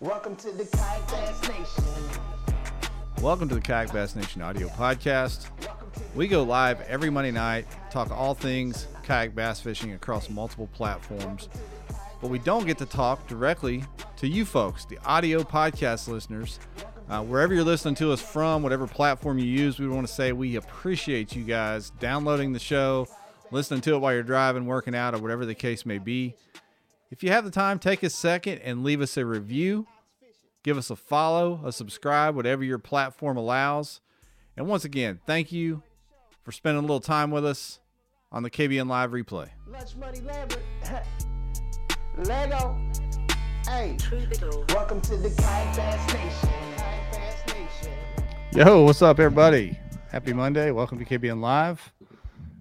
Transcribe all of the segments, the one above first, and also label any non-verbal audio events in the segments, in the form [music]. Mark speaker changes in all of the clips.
Speaker 1: Welcome to the Kayak Bass Nation.
Speaker 2: Welcome to the Kayak Bass Nation audio podcast. We go live every Monday night, talk all things kayak bass fishing across multiple platforms. But we don't get to talk directly to you folks, the audio podcast listeners. Uh, wherever you're listening to us from, whatever platform you use, we want to say we appreciate you guys downloading the show, listening to it while you're driving, working out, or whatever the case may be. If you have the time, take a second and leave us a review. Give us a follow, a subscribe, whatever your platform allows. And once again, thank you for spending a little time with us on the KBN Live replay.
Speaker 1: Lunch Money Lambert. [laughs] Lego. Hey. Welcome to the Kayak Nation. Kayak Bass Nation.
Speaker 2: Yo, what's up, everybody? Happy Monday. Welcome to KBN Live.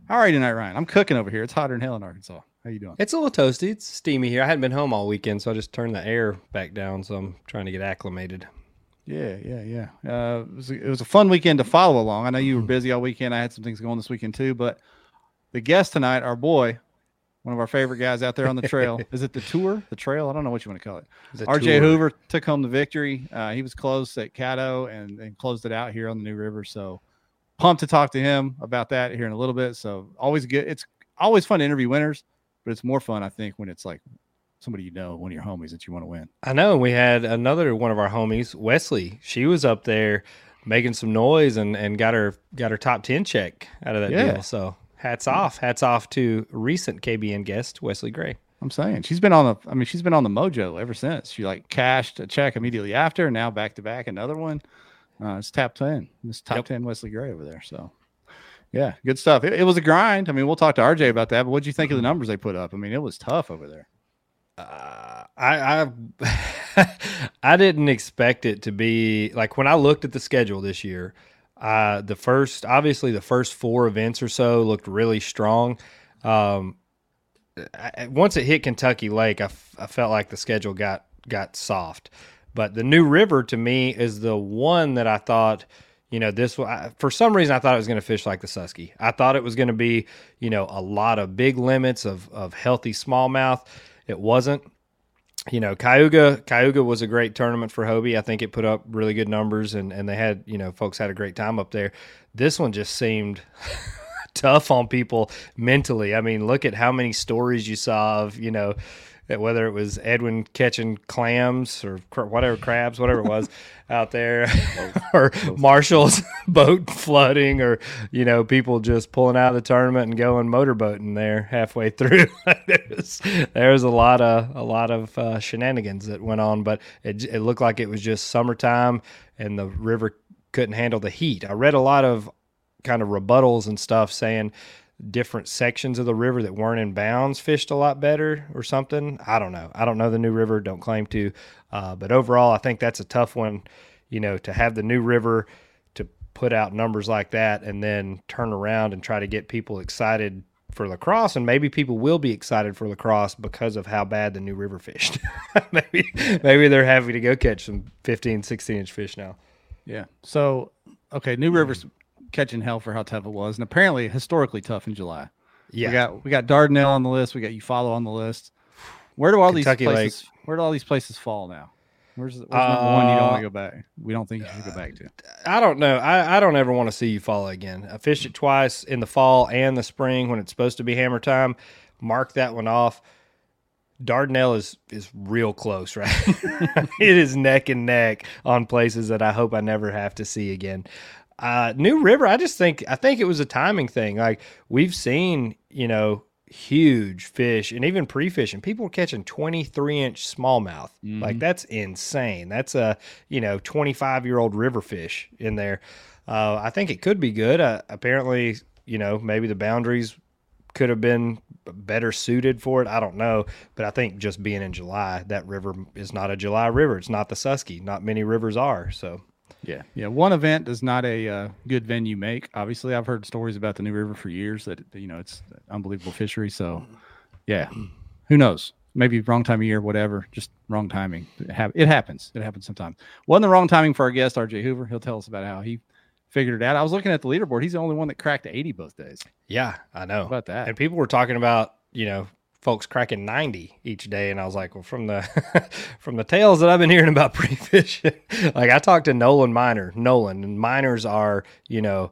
Speaker 2: How are you tonight, Ryan? I'm cooking over here. It's hotter than hell in Arkansas. How you doing?
Speaker 3: It's a little toasty. It's steamy here. I hadn't been home all weekend, so I just turned the air back down. So I'm trying to get acclimated.
Speaker 2: Yeah, yeah, yeah. Uh, it, was a, it was a fun weekend to follow along. I know you were busy all weekend. I had some things going this weekend too. But the guest tonight, our boy, one of our favorite guys out there on the trail. [laughs] Is it the tour? The trail? I don't know what you want to call it. RJ. Hoover took home the victory. Uh, he was close at Caddo and, and closed it out here on the New River. So pumped to talk to him about that here in a little bit. So always good. It's always fun to interview winners, but it's more fun, I think, when it's like somebody you know, one of your homies that you want to win.
Speaker 3: I know. We had another one of our homies, Wesley. She was up there making some noise and, and got her got her top ten check out of that
Speaker 2: Yeah.
Speaker 3: deal. So hats off, hats off to recent KBN guest Wesley Gray.
Speaker 2: I'm saying she's been on the. I mean, she's been on the mojo ever since. She like cashed a check immediately after, now back to back another one. Uh, it's top ten. It's top
Speaker 3: Yep.
Speaker 2: ten Wesley Gray over there. So, yeah, good stuff. It, it was a grind. I mean, we'll talk to RJ about that. But what would you think of the numbers they put up? I mean, it was tough over there.
Speaker 3: Uh, I I [laughs] I didn't expect it to be like when I looked at the schedule this year. Uh, the first, obviously, the first four events or so looked really strong. Um, I- once it hit Kentucky Lake, I, f- I felt like the schedule got got soft. But the New River to me is the one that I thought, you know, this I, for some reason I thought it was going to fish like the Susky. I thought it was going to be, you know, a lot of big limits of of healthy smallmouth. It wasn't. You know, Cayuga Cayuga was a great tournament for Hobie. I think it put up really good numbers and and they had, you know, folks had a great time up there. This one just seemed [laughs] tough on people mentally. I mean, look at how many stories you saw of, you know, whether it was Edwin catching clams or cr- whatever crabs, whatever it was [laughs] out there, [laughs] or Marshall's [laughs] boat flooding, or you know people just pulling out of the tournament and going motorboating there halfway through. there, was, there was a lot of a lot of uh, shenanigans that went on, but it, it looked like it was just summertime and the river couldn't handle the heat. I read a lot of kind of rebuttals and stuff saying different sections of the river that weren't in bounds fished a lot better or something. I don't know. I don't know the new river. Don't claim to. Uh, but overall, I think that's a tough one. You know, to have the new river to put out numbers like that and then turn around and try to get people excited for La Crosse and maybe people will be excited for La Crosse because of how bad the new river fished [laughs] maybe maybe they're happy to go catch some 15 16 inch fish now
Speaker 2: Yeah. So, okay, New River's catching hell for how tough it was, and apparently historically tough in July.
Speaker 3: yeah
Speaker 2: We got we got Dardanelle on the list. We got Eufaula on the list. Where do all
Speaker 3: Kentucky
Speaker 2: these
Speaker 3: Lake.
Speaker 2: places? Where do all these places fall now? Where's, where's number one you don't want
Speaker 3: Uh,
Speaker 2: to go back? We don't think you should go back to.
Speaker 3: I don't know. I, I don't ever want to see Eufaula again. I fished it twice in the fall and the spring when it's supposed to be hammer time. Mark that one off. Dardanelle is is real close, right? [laughs] it is neck and neck on places that I hope I never have to see again. Uh, New River, I just think I think it was a timing thing. Like we've seen, you know, huge fish and even pre-fishing. People were catching 23 inch smallmouth. Like that's insane. That's a you know 25 year old river fish in there. Uh, I think it could be good. Uh, apparently, you know, maybe the boundaries could have been better suited for it. I don't know, but I think just being in July, that river is not a July river. It's not the Susky. Not many rivers are. So
Speaker 2: Yeah, yeah. One event does not a uh, good venue make. Obviously, I've heard stories about the New River for years that you know it's an unbelievable fishery. So, yeah, who knows? Maybe wrong time of year, whatever. Just wrong timing. It, it happens. It happens sometimes. Wasn't the wrong timing for our guest RJ Hoover. He'll tell us about how he figured it out. I was looking at the leaderboard. He's the only one that cracked 80 both days.
Speaker 3: yeah, I know
Speaker 2: How about that?
Speaker 3: And people were talking about, you know, folks cracking 90 each day and i was like well from the [laughs] from the tales that i've been hearing about [laughs] pre-fishing like i talked to nolan miner nolan and miners are you know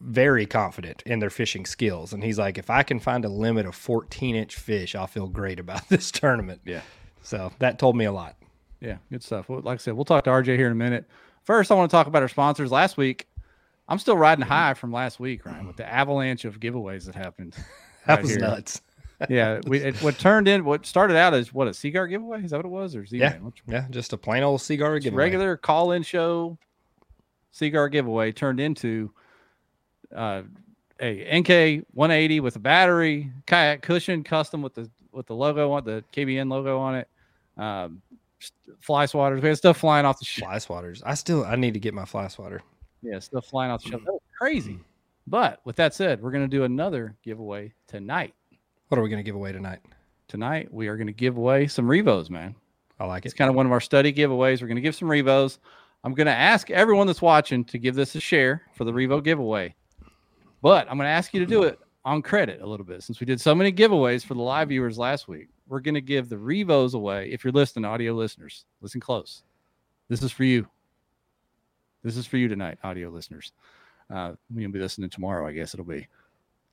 Speaker 3: very confident in their fishing skills and he's like if i can find a limit of 14 inch fish i'll feel great about [laughs] this tournament
Speaker 2: Yeah.
Speaker 3: so that told me a lot
Speaker 2: Yeah, good stuff. Well, like I said, we'll talk to RJ here in a minute. First, I want to talk about our sponsors. Last week, I'm still riding high from last week, Ryan, with the avalanche of giveaways that happened.
Speaker 3: that
Speaker 2: right
Speaker 3: was
Speaker 2: here.
Speaker 3: nuts
Speaker 2: Yeah, we it, what turned in what started out as what a Seaguar giveaway is that what it was or
Speaker 3: yeah?
Speaker 2: Which-
Speaker 3: yeah just a plain old
Speaker 2: Seaguar
Speaker 3: giveaway.
Speaker 2: regular call-in show Seaguar giveaway turned into uh, a NK 180 with a battery, kayak cushion, custom with the with the logo on the KBN logo on it. Um, fly swatters. We had stuff flying off the ship.
Speaker 3: fly swatters i still i need to get my fly swatter
Speaker 2: Yeah, stuff flying off the shelf. That was [clears throat] crazy. But with that said, we're to do another giveaway tonight.
Speaker 3: What are we going to give away tonight
Speaker 2: Tonight, we are going to give away some Revos, man.
Speaker 3: i like
Speaker 2: It's kind of one of our study giveaways. We're going to give some Revos. I'm going to ask everyone that's watching to give this a share for the Revo giveaway. But I'm going to ask you to do it on credit a little bit since we did so many giveaways for the live viewers last week. We're going to give the Revos away. If you're listening, audio listeners, listen close. This is for you. This is for you tonight, audio listeners. Uh, we'll be listening tomorrow, I guess it'll be.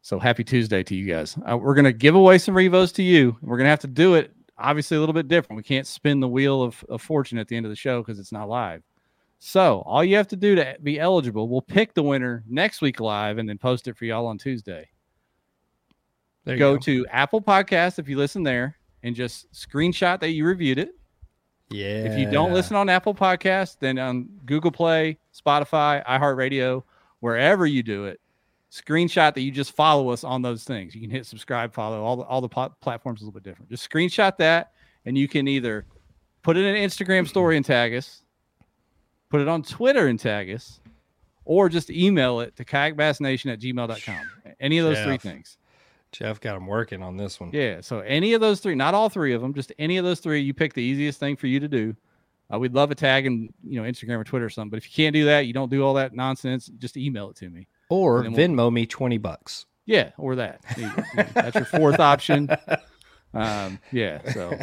Speaker 2: So happy Tuesday to you guys. Uh, we're going to give away some Revos to you. We're going to have to do it obviously a little bit different. We can't spin the wheel of, of fortune at the end of the show because it's not live. So all you have to do to be eligible, we'll pick the winner next week live and then post it for y'all on Tuesday.
Speaker 3: there
Speaker 2: Go,
Speaker 3: go,
Speaker 2: to Apple Podcast if you listen there and just screenshot that you reviewed it.
Speaker 3: yeah
Speaker 2: If you don't listen on Apple Podcast, then on Google Play, Spotify, iHeartRadio, wherever you do it, screenshot that you just follow us on those things. You can hit subscribe, follow all the all the plat- platforms a little bit different. Just screenshot that, and you can either put it in an Instagram story and tag us, put it on Twitter and tag us, or just email it to kayakbassnation at gmail.com. Any of those three things.
Speaker 3: Jeff got him working on this one.
Speaker 2: Yeah. So any of those three, not all three of them, just any of those three, you pick the easiest thing for you to do. Uh, we'd love a tag and you know Instagram or Twitter or something. But if you can't do that, you don't do all that nonsense. Just email it to me.
Speaker 3: Or
Speaker 2: then
Speaker 3: Venmo me 20 bucks.
Speaker 2: Yeah, or that. That's your fourth option. [laughs] Um, yeah. So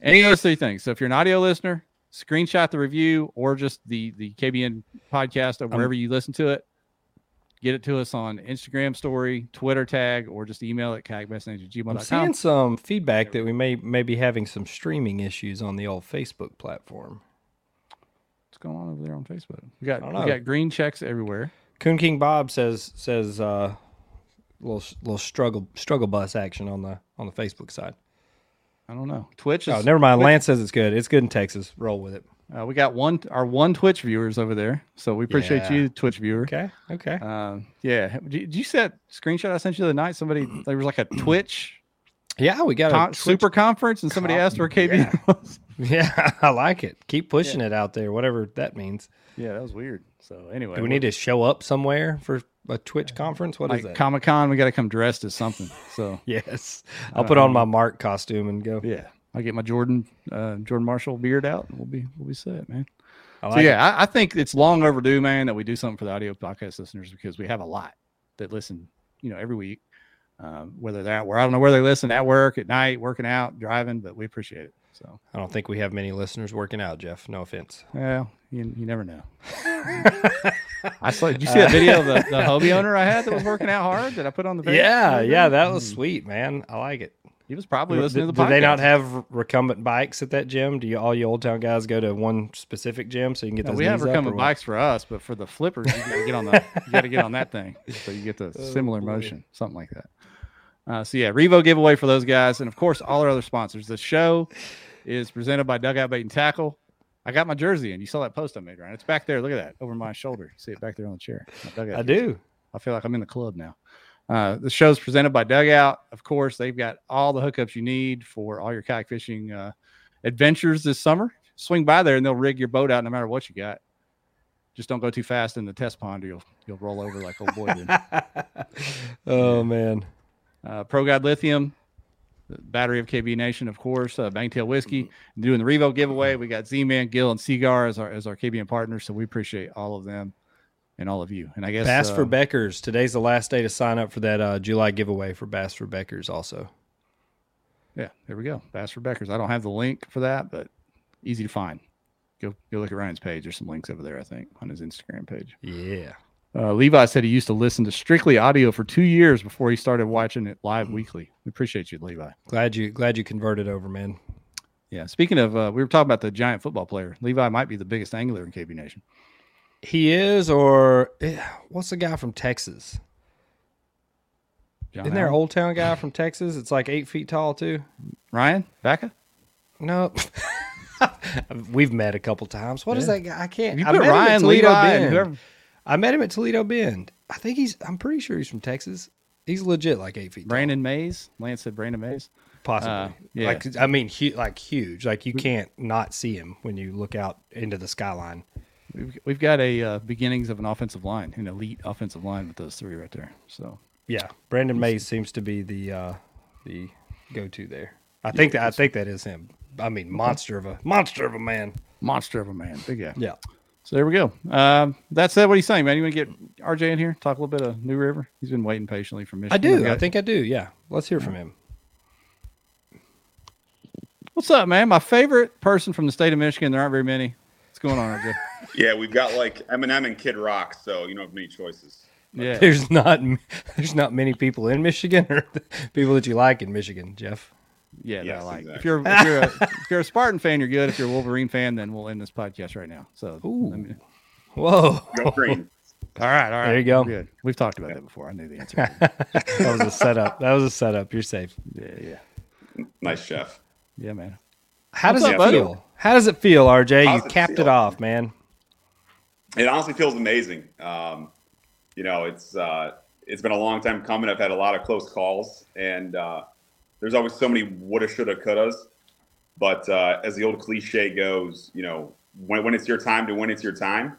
Speaker 2: any of those three things. So if you're an audio listener, screenshot the review or just the the KBN podcast or wherever you listen to it. Get it to us on Instagram story, Twitter tag, or just email at it
Speaker 3: I'm seeing some feedback that we may, may be having some streaming issues on the old Facebook platform.
Speaker 2: What's going on over there on Facebook? We got we got green checks everywhere.
Speaker 3: Coon King Bob says says uh little little struggle struggle bus action on the on the Facebook side.
Speaker 2: I don't know. Twitch is
Speaker 3: Oh, never mind.
Speaker 2: Twitch-
Speaker 3: Lance says it's good. It's good in Texas. Roll with it.
Speaker 2: Uh, we got one our one Twitch viewers over there, so we appreciate
Speaker 3: Yeah.
Speaker 2: you, Twitch viewer.
Speaker 3: Okay. Okay.
Speaker 2: Um, yeah. Did, you see that screenshot I sent you the night? Somebody there was like a Twitch
Speaker 3: Yeah, we got a
Speaker 2: con-
Speaker 3: Twitch-
Speaker 2: super conference, and somebody
Speaker 3: con-
Speaker 2: asked where KB
Speaker 3: yeah.
Speaker 2: was. [laughs]
Speaker 3: Yeah, I like it. Keep pushing it out there, whatever that means.
Speaker 2: Yeah, that was weird. So anyway,
Speaker 3: Do we need to show up somewhere for a Twitch conference? What is
Speaker 2: like
Speaker 3: that?
Speaker 2: Comic Con? We got to come dressed as something. So [laughs]
Speaker 3: yes, I'll put on my Mark costume and go.
Speaker 2: yeah, I get my Jordan uh, Jordan Marshall beard out, and we'll be we'll be set, man.
Speaker 3: I
Speaker 2: So yeah, I, I think it's long overdue, man, that we do something for the audio podcast listeners because we have a lot that listen, you know, every week. Um, whether they're at where I don't know where they listen at work, at night, working out, driving, but we appreciate it. So
Speaker 3: I don't think we have many listeners working out, Jeff. No offense.
Speaker 2: well, you, you never know. [laughs] I saw. Did you see that video of the, [laughs] the Hobie owner I had that was working out hard? That I put on the video?
Speaker 3: Yeah, yeah, that was sweet, man. I like it.
Speaker 2: He was probably
Speaker 3: Do,
Speaker 2: listening to the
Speaker 3: do
Speaker 2: podcast.
Speaker 3: they not have recumbent bikes at that gym? Do you all you old town guys go to one specific gym so you can get
Speaker 2: No,
Speaker 3: those
Speaker 2: we have
Speaker 3: knees up, or
Speaker 2: recumbent bikes for us, but for the flippers, you got to get on the you got to get on that thing, [laughs] so you get the similar
Speaker 3: boy.
Speaker 2: motion, something like that. Uh, so yeah, Revo giveaway for those guys, and of course all our other sponsors. The show is presented by Dugout Bait and Tackle. I got my jersey, and you saw that post I made, right? It's back there. Look at that over my shoulder. You see it back there on the chair.
Speaker 3: I do.
Speaker 2: I feel like I'm in the club now. Uh, the show's presented by Dugout. Of course, they've got all the hookups you need for all your kayak fishing uh, adventures this summer. Swing by there and they'll rig your boat out no matter what you got. Just don't go too fast in the test pond or you'll you'll roll over like old boy did. [laughs]
Speaker 3: oh man.
Speaker 2: Uh, Pro Guide Lithium, battery of KB Nation, of course. Uh, Bangtail Whiskey doing the Revo giveaway. We got Z Man, Gill, and Seaguar as our as our KBN partners. So we appreciate all of them and all of you. And I guess
Speaker 3: Bass
Speaker 2: uh,
Speaker 3: for Beckers. Today's the last day to sign up for that uh, July giveaway for Bass for Beckers. Also,
Speaker 2: Yeah, there we go. Bass for Beckers. I don't have the link for that, but easy to find. Go go look at Ryan's page. There's some links over there, I think, on his Instagram page.
Speaker 3: Yeah.
Speaker 2: Uh, Levi said he used to listen to strictly audio for two years before he started watching it live weekly. We appreciate you, Levi.
Speaker 3: Glad you glad you converted over, man.
Speaker 2: Yeah. Speaking of, uh, we were talking about the giant football player. Levi might be the biggest angler in KB Nation.
Speaker 3: He is, or eh, what's the guy from Texas?
Speaker 2: John
Speaker 3: Isn't there an old town guy from Texas? It's like eight feet tall too.
Speaker 2: Ryan Vaca?
Speaker 3: No. [laughs] We've met a couple times. What is
Speaker 2: Yeah.
Speaker 3: that guy? I can't.
Speaker 2: You
Speaker 3: I
Speaker 2: put
Speaker 3: met
Speaker 2: Ryan, Levi, whoever.
Speaker 3: I met him at Toledo Bend. I think he's. I'm pretty sure he's from Texas. He's legit like eight feet. tall.
Speaker 2: Brandon Mays. Lance said Brandon Mays.
Speaker 3: possibly.
Speaker 2: uh, yeah.
Speaker 3: Like I mean, hu- like huge. Like you can't not see him when you look out into the skyline.
Speaker 2: We've, we've got a uh, beginnings of an offensive line, an elite offensive line with those three right there. So
Speaker 3: Yeah, Brandon Mays seems to be the uh, the go to there. I think that I think that is him. I mean, monster of a monster of a man.
Speaker 2: monster of a man, big guy.
Speaker 3: Yeah.
Speaker 2: So there we go. Um, that's that said, what are you saying, man? You want to get RJ in here? Talk a little bit of New River. He's been waiting patiently for Michigan.
Speaker 3: I do.
Speaker 2: We
Speaker 3: I think I do. Yeah. Let's hear from him.
Speaker 2: What's up, man? My favorite person from the state of Michigan. There aren't very many. What's going on, RJ? [laughs]
Speaker 4: Yeah, we've got like Eminem and Kid Rock, so you don't have many choices.
Speaker 2: Yeah.
Speaker 3: There's not there's not many people in Michigan or [laughs] people that you like in Michigan, Jeff.
Speaker 2: Yeah, that
Speaker 4: Yes,
Speaker 2: I like. If you're if you're a, [laughs] if you're a Spartan fan, you're good. If you're a Wolverine fan, then we'll end this podcast right now. So,
Speaker 3: Ooh.
Speaker 2: let me-
Speaker 3: Whoa.
Speaker 4: Go green. [laughs]
Speaker 2: all right, all right.
Speaker 3: There you go.
Speaker 2: Good. We've talked about that before. I knew the answer. [laughs]
Speaker 3: that was a setup. That was a setup. You're safe.
Speaker 2: yeah, yeah,
Speaker 4: nice chef.
Speaker 2: yeah, man.
Speaker 3: How does
Speaker 2: What's
Speaker 3: it
Speaker 2: buddy?
Speaker 3: feel? How does it feel, RJ?
Speaker 4: How's
Speaker 3: you
Speaker 4: it
Speaker 3: capped
Speaker 4: feel?
Speaker 3: it off, man.
Speaker 4: It honestly feels amazing. Um, you know, it's uh, it's been a long time coming. I've had a lot of close calls, and uh, there's always so many woulda, shoulda, couldas. But uh, as the old cliche goes, you know, when, when it's your time to win, it's your time.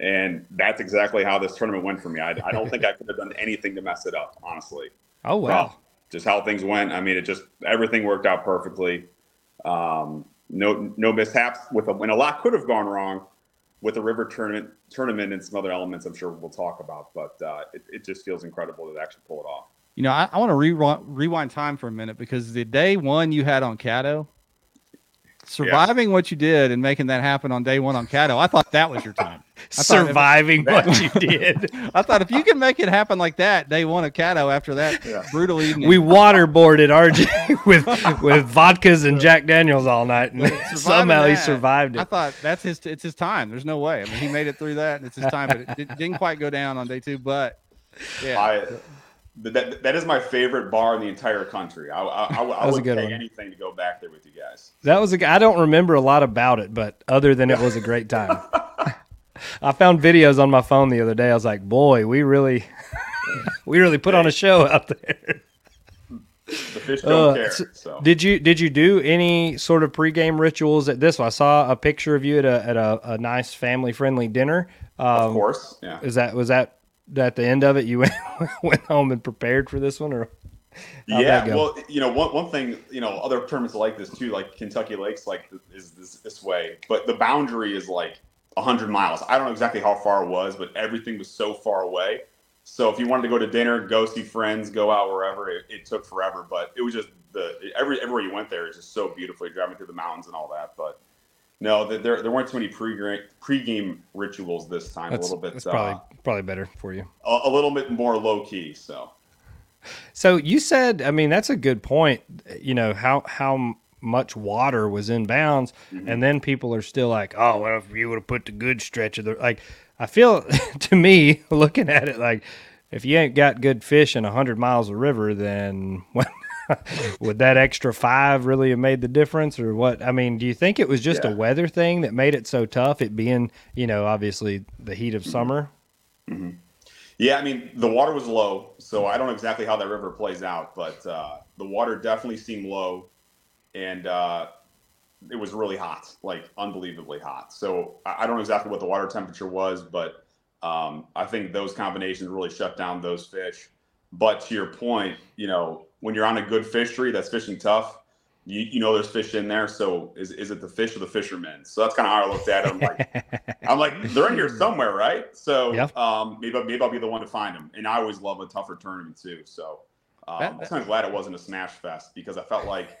Speaker 4: And that's exactly how this tournament went for me. I, I don't think I could have done anything to mess it up, honestly.
Speaker 3: Oh wow.
Speaker 4: just how things went. I mean, it just everything worked out perfectly. Um, no no mishaps with a when a lot could have gone wrong with the river tournament tournament and some other elements. I'm sure we'll talk about, but uh, it, it just feels incredible to actually pull it off.
Speaker 2: You know, I, I want to rewind, rewind time for a minute because the day one you had on Caddo, surviving what you did and making that happen on day one on Caddo, I thought that was your time. I thought if-
Speaker 3: Surviving [laughs] what you did.
Speaker 2: I thought if you can make it happen like that, day one of Caddo after that
Speaker 4: Yeah.
Speaker 2: brutal evening.
Speaker 3: we waterboarded RJ [laughs] with with vodkas and Jack Daniels all night, and
Speaker 2: surviving
Speaker 3: somehow he
Speaker 2: that,
Speaker 3: survived
Speaker 2: I thought that's his. It's his time. There's no way. I mean, he made it through that, and it's his time. But it, it didn't quite go down on day two. But yeah,
Speaker 4: I that, that is my favorite bar in the entire country. I, I, I, I would pay
Speaker 3: one.
Speaker 4: anything to go back there with you guys.
Speaker 3: That was a. I don't remember a lot about it, but other than it was a great time. [laughs] I found videos on my phone the other day. I was like, boy, we really, [laughs] we really put on a show out there.
Speaker 4: The fish don't
Speaker 3: Uh,
Speaker 4: care.
Speaker 3: so- Did you did you do any sort of pregame rituals at this one? I saw a picture of you at a at a, a nice family friendly dinner.
Speaker 4: of
Speaker 3: Um,
Speaker 4: course, yeah.
Speaker 3: is that was that at the end of it? You [laughs] went went home and prepared for this one, or
Speaker 4: yeah, well, you know, one, one thing, you know, other tournaments like this too, like Kentucky Lakes, like is this, this way, but the boundary is like hundred miles. I don't know exactly how far it was, but everything was so far away. So if you wanted to go to dinner, go see friends, go out wherever, it, it took forever. But it was just the every everywhere you went there is just so beautifully driving through the mountains and all that. But no, th- there there weren't too many pre pregame rituals this time.
Speaker 3: that's,
Speaker 4: a little bit,
Speaker 3: that's
Speaker 4: uh,
Speaker 3: probably probably better for you.
Speaker 4: a, a little bit more low key. So.
Speaker 3: So you said, I mean, that's a good point. You know how how much water was in bounds,
Speaker 4: Mm-hmm.
Speaker 3: and then people are still like, "Oh, well, if you would have put the good stretch of the like." I feel [laughs] to me [laughs] looking at it like, if you ain't got good fish in hundred miles of river, then [laughs] what? [laughs] would that extra five really have made the difference, or what? I mean, do you think it was just a weather thing that made it so tough? It being, you know, obviously the heat of
Speaker 4: Mm-hmm.
Speaker 3: summer.
Speaker 4: Yeah, I mean the water was low, so I don't know exactly how that river plays out, but uh, the water definitely seemed low, and uh, it was really hot, like unbelievably hot. So I I don't know exactly what the water temperature was, but um, I think those combinations really shut down those fish. But to your point, you know, when you're on a good fishery that's fishing tough, you, you know there's fish in there. So is, is it the fish or the fishermen? So that's kind of how I looked at it. I'm like, [laughs] I'm like, they're in here somewhere, right? So
Speaker 3: Yep.
Speaker 4: um, maybe maybe I'll be the one to find them. And I always love a tougher tournament too. So um,
Speaker 2: That-
Speaker 4: I'm kind of glad it wasn't a smash fest because I felt like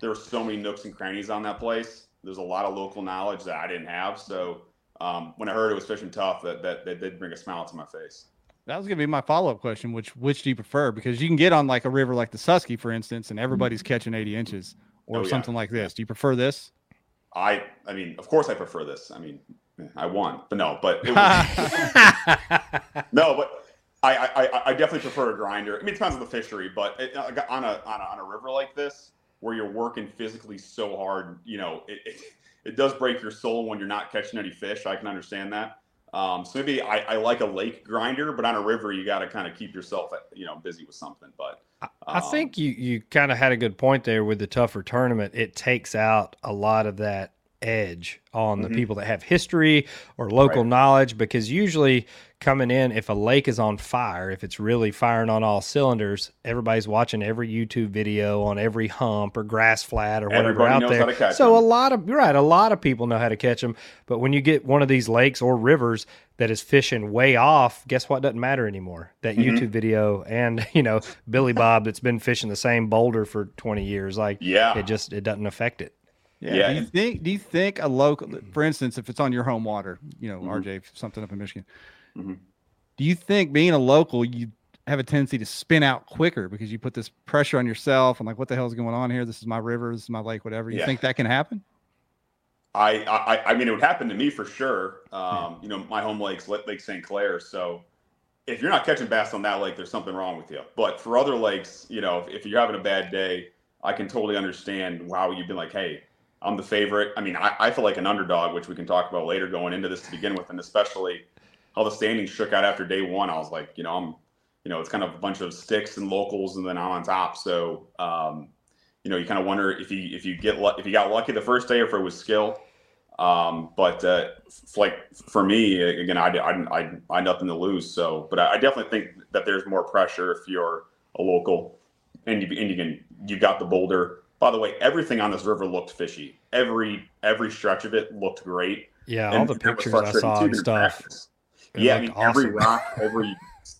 Speaker 4: there were so many nooks and crannies on that place. There's a lot of local knowledge that I didn't have. So um, when I heard it was fishing tough, that, that that did bring a smile to my face.
Speaker 2: That was gonna be my follow up question. Which which do you prefer? Because you can get on like a river like the Susky, for instance, and everybody's catching 80 inches or
Speaker 4: Oh, yeah.
Speaker 2: something like this. Do you prefer this?
Speaker 4: I I mean, of course I prefer this. I mean, I won, but no, but it was, [laughs] no, but I, I I- I definitely prefer a grinder. I mean, it depends on the fishery, but it, uh, on a on a on a river like this where you're working physically so hard, you know, it, it it does break your soul when you're not catching any fish. I can understand that. Um, so maybe I, I like a lake grinder, but on a river you got to kind of keep yourself, you know, busy with something. But
Speaker 3: I
Speaker 4: um,
Speaker 3: think you you kind of had a good point there with the tougher tournament. It takes out a lot of that edge on the
Speaker 4: Mhm.
Speaker 3: people that have history or local
Speaker 4: Right.
Speaker 3: knowledge because usually coming in if a lake is on fire if it's really firing on all cylinders everybody's watching every youtube video on every hump or grass flat or whatever
Speaker 4: Everybody
Speaker 3: out
Speaker 4: knows
Speaker 3: there
Speaker 4: how to catch
Speaker 3: so a
Speaker 4: 'em.
Speaker 3: lot of you're right a lot of people know how to catch them but when you get one of these lakes or rivers that is fishing way off guess what doesn't matter anymore that
Speaker 4: Mhm.
Speaker 3: youtube video and [laughs] you know billy bob that's been fishing the same boulder for 20 years like
Speaker 4: yeah,
Speaker 3: it just it doesn't affect it
Speaker 2: Yeah.
Speaker 4: Yeah,
Speaker 2: Do you think? Do you think a local, for instance, if it's on your home water, you know,
Speaker 4: Mhm.
Speaker 2: RJ, something up in Michigan,
Speaker 4: Mhm.
Speaker 2: do you think being a local, you have a tendency to spin out quicker because you put this pressure on yourself and like, what the hell is going on here? This is my river, this is my lake, whatever. You
Speaker 4: Yeah.
Speaker 2: think that can happen?
Speaker 4: I, I I mean, it would happen to me for sure. Um, you know, my home lake's Lake Lake St. Clair, so if you're not catching bass on that lake, there's something wrong with you. But for other lakes, you know, if, if you're having a bad day, I can totally understand how you've been like, hey, I'm the favorite. I mean, I, I feel like an underdog, which we can talk about later going into this to begin with, and especially how the standings shook out after day one. I was like, you know, I'm, you know, it's kind of a bunch of sticks and locals, and then I'm on top. So, um, you know, you kind of wonder if you if you get if you got lucky the first day or if it was skill. Um, but uh, f- like for me, again, I, I, I, I had nothing to lose. So, but I, I definitely think that there's more pressure if you're a local and you, and you can you got the boulder. By the way, everything on this river looked fishy. Every every stretch of it looked great.
Speaker 3: yeah all the pictures i saw and stuff
Speaker 4: practice.
Speaker 3: It
Speaker 4: Yeah, I
Speaker 3: looked
Speaker 4: mean every rock, every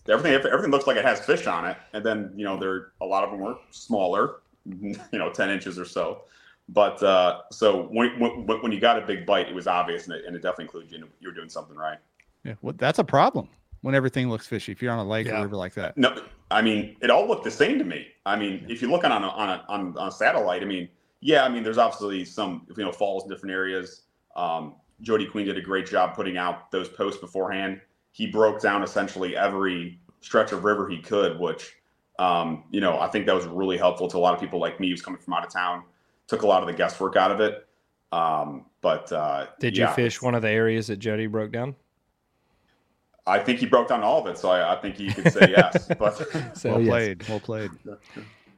Speaker 4: everything, everything looks like it has fish on it, and then you know there a lot of them were smaller, [laughs] you know, ten inches or so. But uh, so when, when when you got a big bite, it was obvious, and it, and it definitely included you. You were doing something right.
Speaker 2: Yeah. Well, that's a problem when everything looks fishy. If you're on a lake
Speaker 3: Yeah.
Speaker 2: or river like that.
Speaker 4: No, I mean it all looked the same to me. I mean, if you look on a, on a, on on a satellite, I mean, yeah, I mean, there's obviously some you know falls in different areas. Um, Jody Queen did a great job putting out those posts beforehand. He broke down essentially every stretch of river he could, which um, you know I think that was really helpful to a lot of people like me who's coming from out of town. Took a lot of the guesswork out of it. Um, but uh,
Speaker 3: did
Speaker 4: yeah,
Speaker 3: you fish one of the areas that jody broke down
Speaker 4: I think he broke down all of it, so I, I think you could say yes. [laughs] But
Speaker 3: so
Speaker 2: well
Speaker 3: yes.
Speaker 2: played. Well played.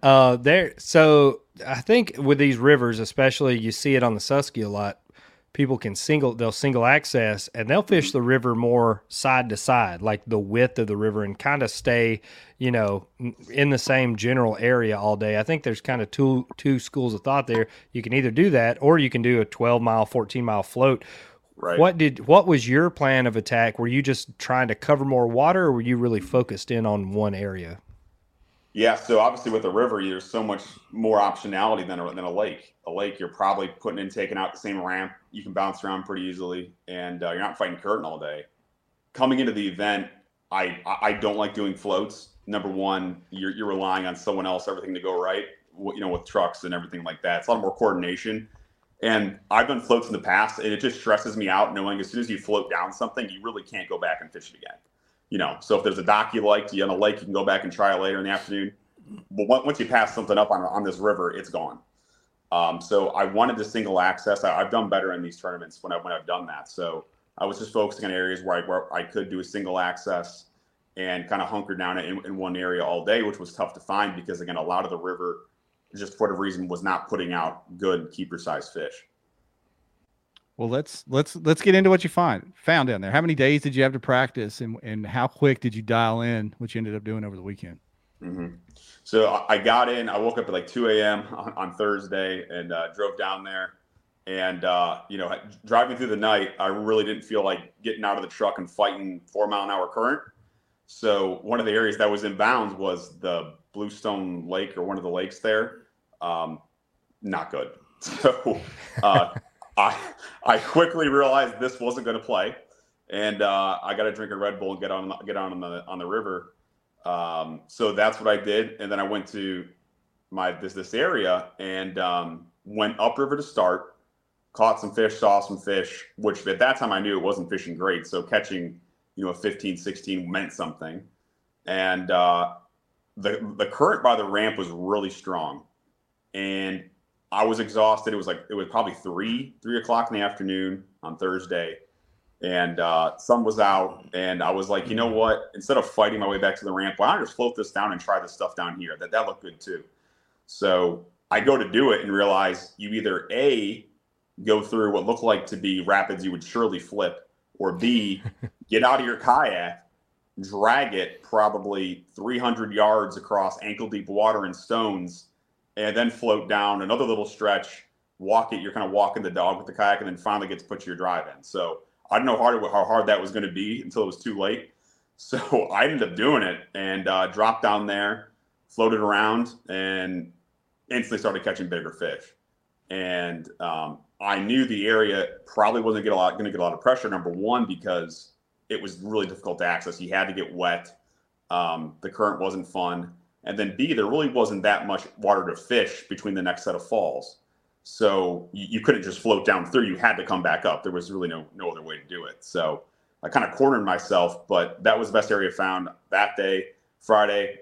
Speaker 3: Uh, there. So I think with these rivers, especially, you see it on the Susky a lot. People can single, they'll single access, and they'll fish the river more side to side, like the width of the river, and kind of stay, you know, in the same general area all day. I think there's kind of two two schools of thought there. You can either do that, or you can do a 12 mile, 14 mile float.
Speaker 4: right.
Speaker 3: What did what was your plan of attack? Were you just trying to cover more water, or were you really focused in on one area?
Speaker 4: Yeah, so obviously with a river, there's so much more optionality than a, than a lake. A lake, you're probably putting in, taking out the same ramp. You can bounce around pretty easily, and uh, you're not fighting current all day. Coming into the event, I I don't like doing floats. Number one, you're you're relying on someone else, everything to go right. You know, with trucks and everything like that. It's a lot more coordination. And I've done floats in the past, and it just stresses me out knowing as soon as you float down something, you really can't go back and fish it again you know, so if there's a dock you liked, you on a lake, you can go back and try it later in the afternoon. But once you pass something up on, on this river, it's gone. Um, so I wanted to single access. I, I've done better in these tournaments when I when I've done that. So I was just focusing on areas where I where I could do a single access and kind of hunker down in, in one area all day, which was tough to find because again, a lot of the river, just for whatever reason, was not putting out good keeper size fish.
Speaker 2: Well, let's let's let's get into what you find found down there. How many days did you have to practice, and and how quick did you dial in, what you ended up doing over the weekend?
Speaker 4: hmm So I- I got in. I woke up at like 2 a.m. on, on Thursday and uh, drove down there. And uh, you know, driving through the night, I really didn't feel like getting out of the truck and fighting four mile an hour current. So one of the areas that was in bounds was the Bluestone Lake or one of the lakes there. Um, not good. [laughs] So uh, I I quickly realized this wasn't going to play, and uh, I got to drink a Red Bull and get on get on the on the river. Um, so that's what I did, and then I went to my this this area and um, went upriver to start. Caught some fish, saw some fish, which at that time I knew it wasn't fishing great. So catching, you know, a 15, 16 meant something. And uh, the the current by the ramp was really strong, and I was exhausted. It was like it was probably three three o'clock in the afternoon on Thursday, and uh, sun was out. And I was like, you know what? Instead of fighting my way back to the ramp, why don't I just float this down and try this stuff down here? That that looked good too. So I go to do it and realize you either a go through what looked like to be rapids you would surely flip, or b [laughs] get out of your kayak, drag it probably 300 yards across ankle deep water and stones and then float down another little stretch, walk it. You're kind of walking the dog with the kayak, and then finally get to put your drive in. So I didn't know hard, how hard that was going to be until it was too late. [laughs] So I ended up doing it and uh, dropped down there, floated around, and instantly started catching bigger fish. And um, I knew the area probably wasn't get a lot going to get a lot of pressure. Number one, because it was really difficult to access. You had to get wet. Um, the current wasn't fun. And then B, there really wasn't that much water to fish between the next set of falls. So you, you, couldn't just float down through. You had to come back up. There was really no no other way to do it. So I kind of cornered myself, but that was the best area found that day. Friday,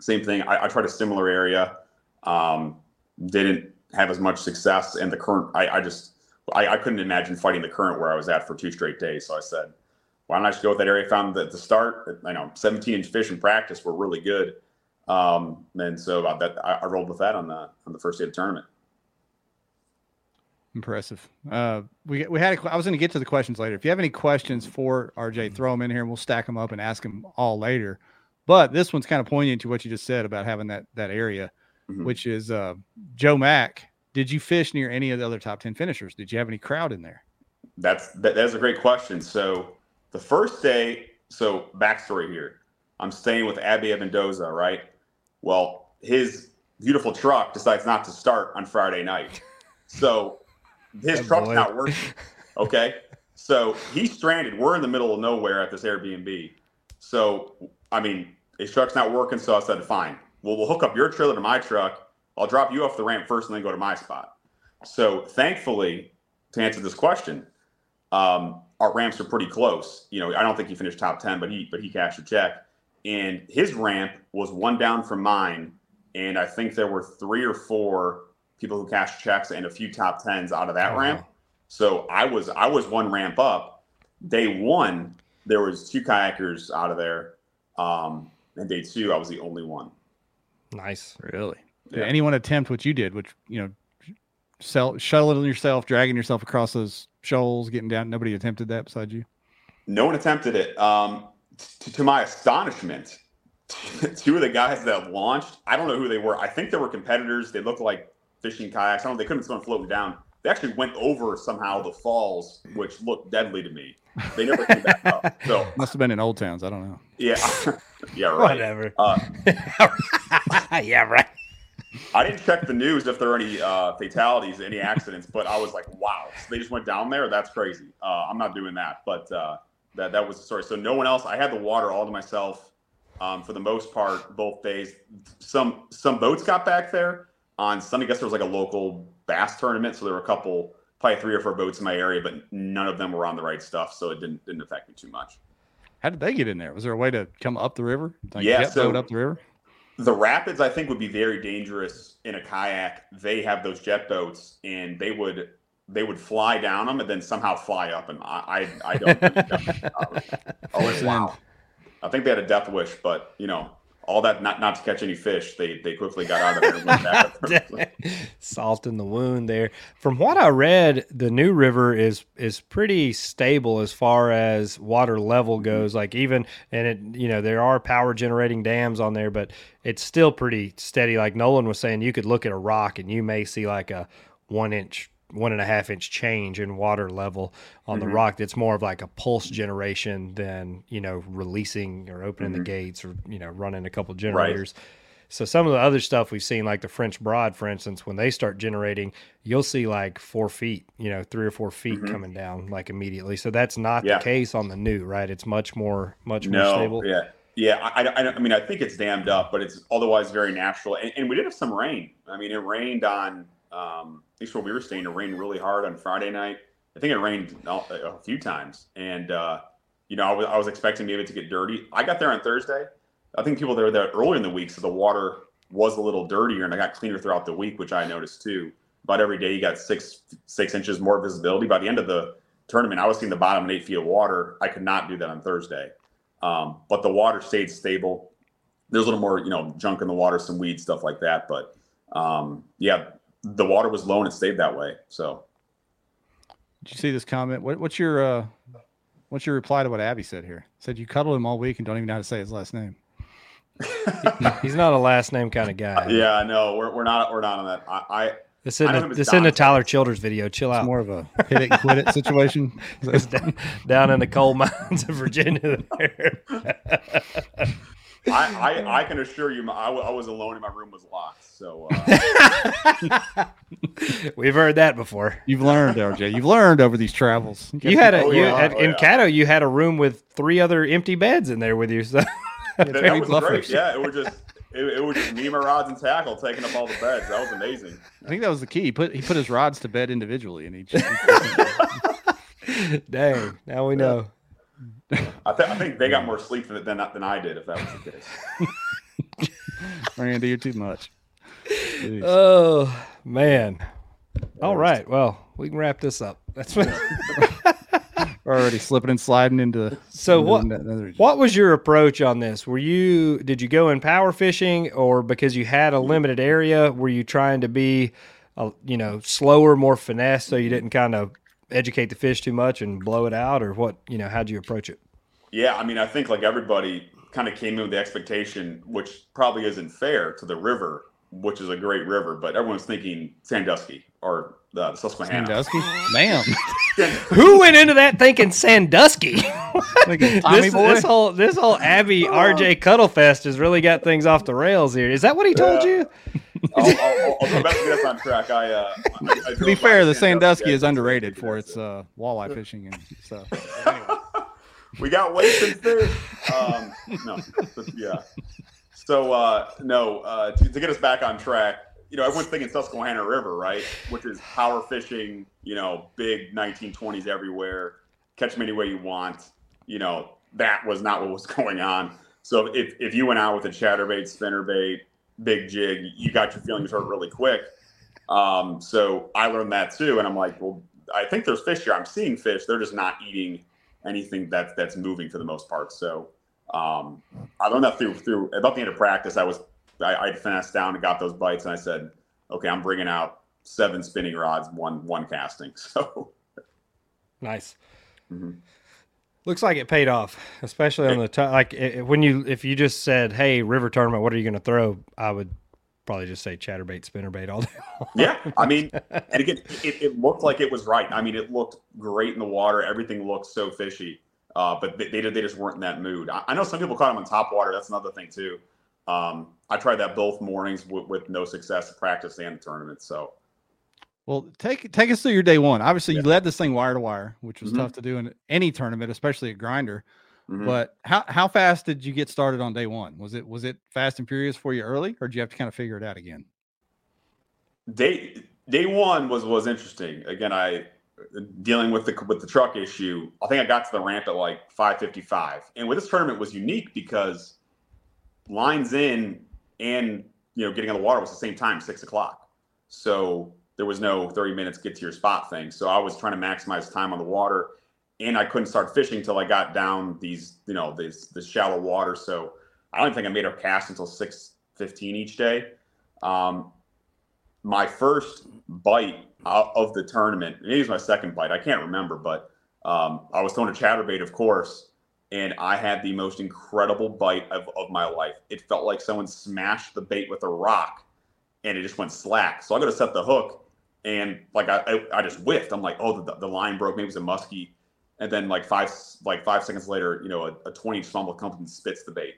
Speaker 4: same thing. I, I tried a similar area. Um, didn't have as much success, and the current. I, I just I, I, couldn't imagine fighting the current where I was at for two straight days. So I said, why don't I just go with that area? Found that the start, I know, 17 inch fish in practice were really good. Um, and so I, that, I, I rolled with that on the on the first day of the tournament.
Speaker 2: Impressive. Uh, we we had a, I was going to get to the questions later. If you have any questions for RJ, throw them in here and we'll stack them up and ask them all later. But this one's kind of poignant to what you just said about having that that area, mm-hmm. which is uh, Joe Mack. Did you fish near any of the other top ten finishers? Did you have any crowd in there?
Speaker 4: That's that, that's a great question. So the first day, so backstory here. I'm staying with Abby Mendoza, right? Well, his beautiful truck decides not to start on Friday night. So his oh, truck's boy. not working. [laughs] Okay. So he's stranded. We're in the middle of nowhere at this Airbnb. So, I mean, his truck's not working. So I said, fine. Well, we'll hook up your trailer to my truck. I'll drop you off the ramp first and then go to my spot. So, thankfully, to answer this question, um, our ramps are pretty close. You know, I don't think he finished top 10, but he but he cashed a check and his ramp was one down from mine. And I think there were three or four people who cashed checks and a few top tens out of that oh, ramp. Wow. So I was I was one ramp up. Day one, there was two kayakers out of there. Um, and day two, I was the only one.
Speaker 3: Nice,
Speaker 2: really. Yeah. Did anyone attempt what you did, which you know, sell, shuttling yourself, dragging yourself across those shoals, getting down? Nobody attempted that besides you.
Speaker 4: No one attempted it. Um, to, to my astonishment, [laughs] two of the guys that launched, I don't know who they were. I think they were competitors. They looked like fishing kayaks. I don't know. They couldn't have someone floating down. They actually went over somehow the falls, which looked deadly to me. They never came back up. [laughs] So
Speaker 2: must have been in Old Towns. I don't know.
Speaker 4: Yeah, [laughs] yeah, right.
Speaker 3: Whatever. Uh, yeah, right.
Speaker 4: I didn't check the news if there are any uh, fatalities, any accidents, but I was like, wow, so they just went down there. That's crazy. Uh, I'm not doing that. But uh, that that was the story. So no one else. I had the water all to myself um, for the most part both days. Some some boats got back there on Sunday. I guess there was like a local bass tournament, so there were a couple, probably three or four boats in my area, but none of them were on the right stuff, so it didn't didn't affect me too much.
Speaker 2: How did they get in there? Was there a way to come up the river?
Speaker 4: Like yeah, so
Speaker 2: up the river.
Speaker 4: The rapids, I think, would be very dangerous in a kayak. They have those jet boats, and they would they would fly down them and then somehow fly up. And I, I, I [laughs] don't. oh, wow. I think they had a death wish, but you know, all that not not to catch any fish. They they quickly got out of
Speaker 3: there. [laughs] Salt in the wound there. From what I read, the new river is is pretty stable as far as water level mm-hmm. goes. Like even and it you know there are power generating dams on there, but it's still pretty steady. Like Nolan was saying, you could look at a rock and you may see like a one inch one and a half inch change in water level on mm-hmm. the rock that's more of like a pulse generation than you know releasing or opening mm-hmm. the gates or you know running a couple generators right. So some of the other stuff we've seen, like the French Broad, for instance, when they start generating, you'll see like four feet, you know, three or four feet
Speaker 4: Mhm.
Speaker 3: coming down like immediately. So that's not
Speaker 4: Yeah.
Speaker 3: the case on the new, right? It's much more, much more stable.
Speaker 4: yeah, yeah. I, I, I mean, I think it's dammed up, but it's otherwise very natural. And, and we did have some rain. I mean, it rained on um, least where we were staying. It rained really hard on Friday night. I think it rained a, few times, and uh, you know, I was I was expecting maybe to get dirty. I got there on Thursday. I think people there were there earlier in the week, so the water was a little dirtier, and I got cleaner throughout the week, which I noticed too. About every day, you got six six inches more visibility. By the end of the tournament, I was seeing the bottom and eight feet of water. I could not do that on Thursday, um, but the water stayed stable. There's a little more, you know, junk in the water, some weed stuff like that. But um, yeah, the water was low and it stayed that way. So
Speaker 2: Did you see this comment? What, what's your uh, what's your reply to what Abby said here? Said you cuddled him all week and don't even know how to say his last name. [laughs]
Speaker 3: He's not a last name kind of guy.
Speaker 4: yeah, no, we're, we're not we're not on that. I, I
Speaker 3: This isn't
Speaker 4: I
Speaker 3: a, this isn't a
Speaker 4: Don.
Speaker 3: Tyler Childers video. Chill out.
Speaker 2: It's
Speaker 3: out.
Speaker 2: more of a hit it quit it situation. [laughs]
Speaker 3: It's down, down in the coal mines of Virginia. There. [laughs]
Speaker 4: I, I, [laughs] I can assure you, I, wa- I was alone and my room was locked. So uh, [laughs]
Speaker 3: We've heard that before.
Speaker 2: You've learned, RJ. You've learned over these travels.
Speaker 3: You had a
Speaker 4: Oh,
Speaker 3: you
Speaker 4: yeah.
Speaker 3: had,
Speaker 4: Oh,
Speaker 3: in
Speaker 4: yeah.
Speaker 3: Caddo. You had a room with three other empty beds in there with you. So [laughs]
Speaker 4: that, that was
Speaker 2: bluffers.
Speaker 4: great. Yeah, it was just it, it was just me, my rods, and tackle taking up all the beds. That was amazing.
Speaker 2: I think that was the key. He put he put his rods to bed individually in each.
Speaker 3: dang, now we know.
Speaker 4: I, th- I think they got more sleep than, than than I did, if that was the case. [laughs]
Speaker 2: Randy, you're too much. Jeez.
Speaker 3: Oh man. All right. Well, we can wrap this up. That's what. [laughs]
Speaker 2: We're already slipping and sliding into.
Speaker 3: So
Speaker 2: into
Speaker 3: what?
Speaker 2: another-
Speaker 3: What was your approach on this? Were you did you go in power fishing, or because you had a limited area, were you trying to be, uh, you know, slower, more finesse, so you didn't kind of educate the fish too much and blow it out, or what? You know, how'd you approach it?
Speaker 4: Yeah, I mean, I think like everybody kind of came in with the expectation, which probably isn't fair to the river, which is a great river, but everyone's thinking Sandusky or uh, the Susquehanna.
Speaker 2: Sandusky? Damn. [laughs]
Speaker 3: Who went into that thinking Sandusky? [laughs]
Speaker 2: Thinking
Speaker 3: this, this whole this whole Abby RJ Cuddlefest has really got things off the rails here. Is that what he told
Speaker 4: Yeah.
Speaker 3: you?
Speaker 4: I'll, I'll, I'll do my best to get us on track. I, uh, I, I
Speaker 2: to be fair, the Sandusky
Speaker 4: I
Speaker 2: is underrated for its uh, walleye fishing and stuff. [laughs]
Speaker 4: we got wasted fish. Um, no, yeah. So uh, no, uh, to, to get us back on track, you know, everyone's thinking Susquehanna River, right? Which is power fishing, you know, big 1920s everywhere, catch them any way you want. You know, that was not what was [laughs] going on. So if, if you went out with a chatterbait, spinnerbait, big jig, you got your feelings hurt really quick. Um, so I learned that too, and I'm like, well, I think there's fish here. I'm seeing fish. They're just not eating anything that's that's moving for the most part. So um, I learned that through through about the end of practice. I was I, I finessed down and got those bites, and I said, okay, I'm bringing out seven spinning rods, one one casting. [laughs] So
Speaker 3: Nice.
Speaker 4: Mhm.
Speaker 3: Looks like it paid off, especially on the t- like i- i- when you if you just said, "Hey, river tournament, what are you going to throw?" I would probably just say chatterbait, spinnerbait all day. long.
Speaker 4: yeah, I mean, [laughs] and again, it, it looked like it was right. I mean, it looked great in the water. Everything looked so fishy, uh, but they, they they just weren't in that mood. I, I know some people caught them on top water. That's another thing too. Um, I tried that both mornings with, with no success, practice and tournament. So
Speaker 2: Well, take take us through your day one. Obviously, you led this thing wire to wire, which was
Speaker 4: Mhm.
Speaker 2: tough to do in any tournament, especially a grinder.
Speaker 4: Mhm.
Speaker 2: But how how fast did you get started on day one? Was it was it fast and furious for you early, or did you have to kind of figure it out again?
Speaker 4: day day one was was interesting. Again, I dealing with the with the truck issue. I think I got to the ramp at like 5:55, and with this tournament was unique because lines in and you know getting on the water was the same time, six o'clock. So there was no 30 minutes get to your spot thing. So I was trying to maximize time on the water, and I couldn't start fishing until I got down these you know this this shallow water. So I don't think I made a cast until 6:15 each day. Um, my first bite of the tournament, maybe it was my second bite, I can't remember, but um, I was throwing a chatterbait, of course, and I had the most incredible bite of, of my life. It felt like someone smashed the bait with a rock and it just went slack. So I go to set the hook and like I, I, I just whiffed. I'm like, oh, the, the line broke. Maybe it was a muskie. And then like five like five seconds later, you know, a, a 20 inch fumble comes and spits the bait.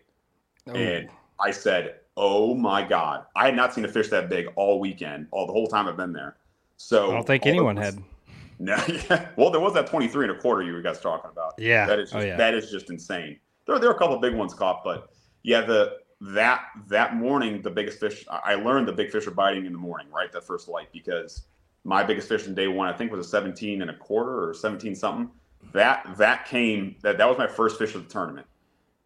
Speaker 3: Oh,
Speaker 4: And I said, "Oh my god!" I had not seen a fish that big all weekend, all the whole time I've been there. So
Speaker 3: I don't think anyone was, had. [laughs]
Speaker 4: No, yeah. Well, there was that 23 and a quarter you guys talking about.
Speaker 3: Yeah.
Speaker 4: That is
Speaker 3: oh,
Speaker 4: just,
Speaker 3: oh, yeah.
Speaker 4: that is just insane. There, there are a couple big ones caught, but yeah, the that that morning the biggest fish I learned the big fish are biting in the morning, right? That first light because my biggest fish in day one, I think was a 17 and a quarter or 17 something. That that came that that was my first fish of the tournament.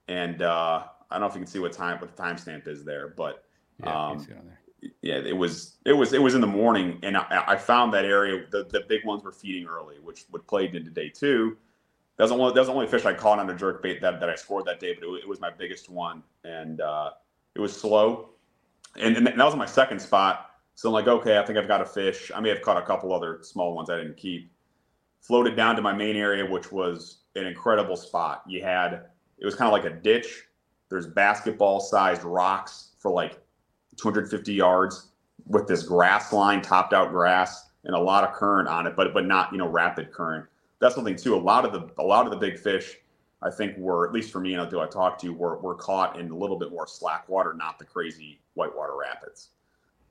Speaker 4: And uh I don't know if you can see what time what the timestamp is there, but
Speaker 2: yeah,
Speaker 4: um, yeah, it was it was it was in the morning, and I, I, found that area. The, the big ones were feeding early, which would played into day two. That was, only, that was the only fish I caught on a jerk bait that, that I scored that day, but it, it was my biggest one, and uh, it was slow, and, and that was my second spot. So I'm like, okay, I think I've got a fish. I may have caught a couple other small ones I didn't keep. Floated down to my main area, which was an incredible spot. You had it was kind of like a ditch. There's basketball sized rocks for like 250 yards with this grass line, topped out grass, and a lot of current on it, but but not you know rapid current. That's something too. A lot of the a lot of the big fish, I think, were at least for me and who I talked to, were were caught in a little bit more slack water, not the crazy whitewater rapids.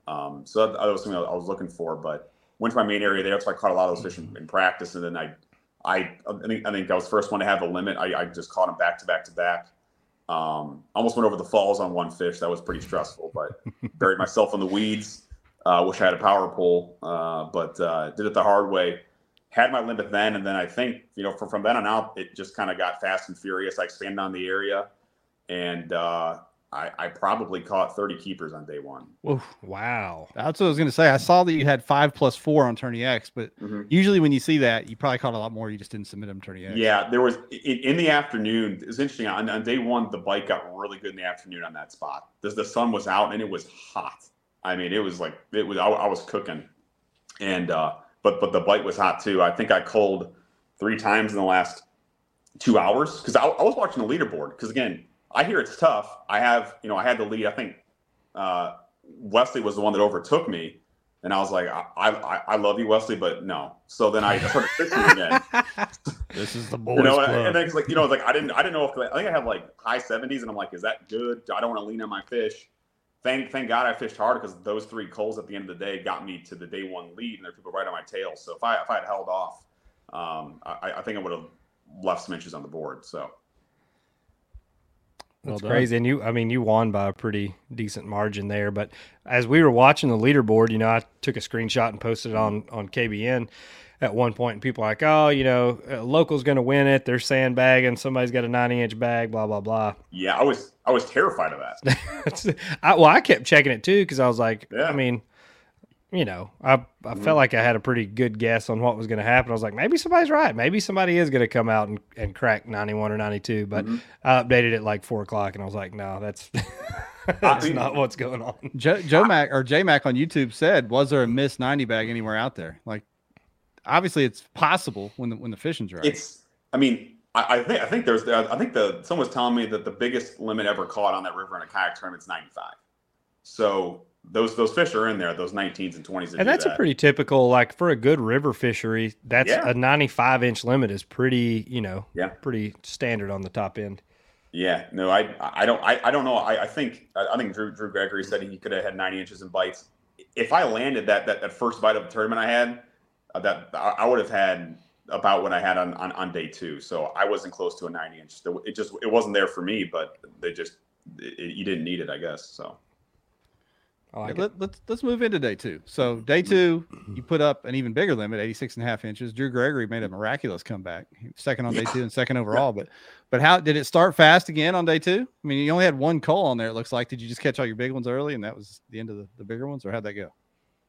Speaker 4: Um, so that, that, was something I was looking for. But went to my main area there, so I caught a lot of those fish in, in practice, and then I. I, I think I think I was the first one to have a limit. I, I just caught them back to back to back. Um, almost went over the falls on one fish. That was pretty stressful, but [laughs] buried myself in the weeds. Uh, wish I had a power pole, uh, but uh, did it the hard way. Had my limit then, and then I think you know from, from then on out, it just kind of got fast and furious. I expanded on the area, and uh, I, I, probably caught 30 keepers on day one.
Speaker 3: Oof, wow.
Speaker 2: That's what I was going to say. I saw that you had five plus four on Tourney X, but mm-hmm. usually when you see that, you probably caught a lot more. You just didn't submit them Tourney X.
Speaker 4: Yeah, there was in, in the afternoon. It's interesting. On, on, day one, the bite got really good in the afternoon on that spot. The, the sun was out and it was hot. I mean, it was like it was. I, I was cooking, and uh, but but the bite was hot too. I think I culled three times in the last two hours because I, I was watching the leaderboard. Because again, I hear it's tough. I have, you know, I had the lead. I think uh, Wesley was the one that overtook me, and I was like, I, I, I love you, Wesley, but no. So then I started fishing again. [laughs]
Speaker 2: this is the boys [laughs]
Speaker 4: you know,
Speaker 2: club.
Speaker 4: And then it's like, you know, like I didn't, I didn't know if I think I have like high seventies, and I'm like, is that good? I don't want to lean on my fish. Thank, thank God I fished hard because those three culls at the end of the day got me to the day one lead, and there are people right on my tail. So if I if I had held off, um, I, I think I would have left some inches on the board. So
Speaker 3: that's well crazy. And you, I mean, you won by a pretty decent margin there. But as we were watching the leaderboard, you know, I took a screenshot and posted it on on KBN at one point, and people like, oh, you know, uh, local's going to win it. They're sandbagging. Somebody's got a 90 inch bag. Blah blah blah.
Speaker 4: Yeah, I was I was terrified of
Speaker 3: that. [laughs] I, well, I kept checking it too because I was like, yeah. I mean, you know, I I mm-hmm. felt like I had a pretty good guess on what was going to happen. I was like, maybe somebody's right. Maybe somebody is going to come out and, and crack 91 or 92. But mm-hmm. I updated it like four o'clock and I was like, no, that's [laughs] that's I mean, not what's going on. [laughs]
Speaker 2: Joe, Joe Mac or J Mac on YouTube said, was there a missed 90 bag anywhere out there? Like, obviously it's possible when the, when the fishing's right.
Speaker 4: It's, I mean, I, I think, I think there's, I think the, someone was telling me that the biggest limit ever caught on that river in a kayak tournament is 95. So those those fish are in there, those 19s and 20s.
Speaker 3: And that's
Speaker 4: that.
Speaker 3: a pretty typical, like for a good river fishery, that's yeah. a 95 inch limit is pretty, you know,
Speaker 4: yeah,
Speaker 3: pretty standard on the top end.
Speaker 4: Yeah, no, I I don't I, I don't know. I, I think I think Drew Drew Gregory said he could have had 90 inches in bites. If I landed that that, that first bite of the tournament I had, uh, that I would have had about what I had on, on, on day two. So I wasn't close to a 90 inch. It just it wasn't there for me, but they just it, you didn't need it, I guess. So
Speaker 2: like Let, us let's, let's move into day two. So day two, you put up an even bigger limit, 86 and a half inches. Drew Gregory made a miraculous comeback, second on day two and second overall. But but how did it start fast again on day two? I mean, you only had one call on there. It looks like. Did you just catch all your big ones early, and that was the end of the, the bigger ones, or how'd that go?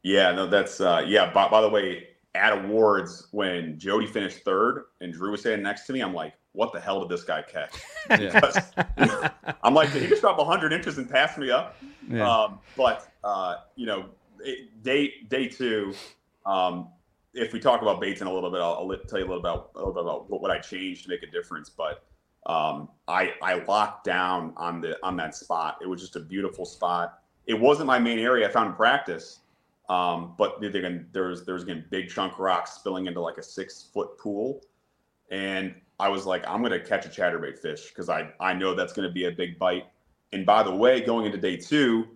Speaker 4: Yeah, no, that's uh, yeah. By, by the way, at awards when Jody finished third and Drew was standing next to me, I'm like, what the hell did this guy catch? [laughs] Yeah. I'm like, did he just drop 100 inches and pass me up? Yeah. Um, but uh, you know, it, day day two. Um, if we talk about baits in a little bit, I'll, I'll, tell you a little about a little bit about what, what I changed to make a difference. But um, I I locked down on the on that spot. It was just a beautiful spot. It wasn't my main area I found in practice, um, but there's there's again big chunk rocks spilling into like a six foot pool, and I was like, I'm gonna catch a chatterbait fish because I I know that's gonna be a big bite. And by the way, going into day two,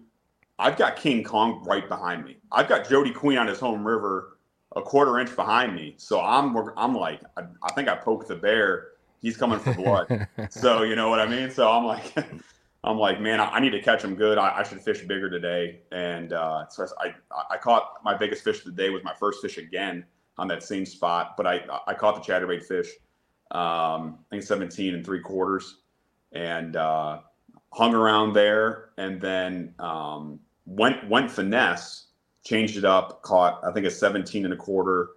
Speaker 4: I've got King Kong right behind me. I've got Jody Queen on his home river a quarter inch behind me. So I'm I'm like I, I think I poked the bear. He's coming for blood. [laughs] so you know what I mean. So I'm like [laughs] I'm like man, I, I need to catch him good. I, I, should fish bigger today. And uh, so I I caught my biggest fish of the day was my first fish again on that same spot. But I I caught the chatterbait fish. Um, I think 17 and three quarters, and uh, hung around there, and then um, went went finesse changed it up, caught I think a 17 and a quarter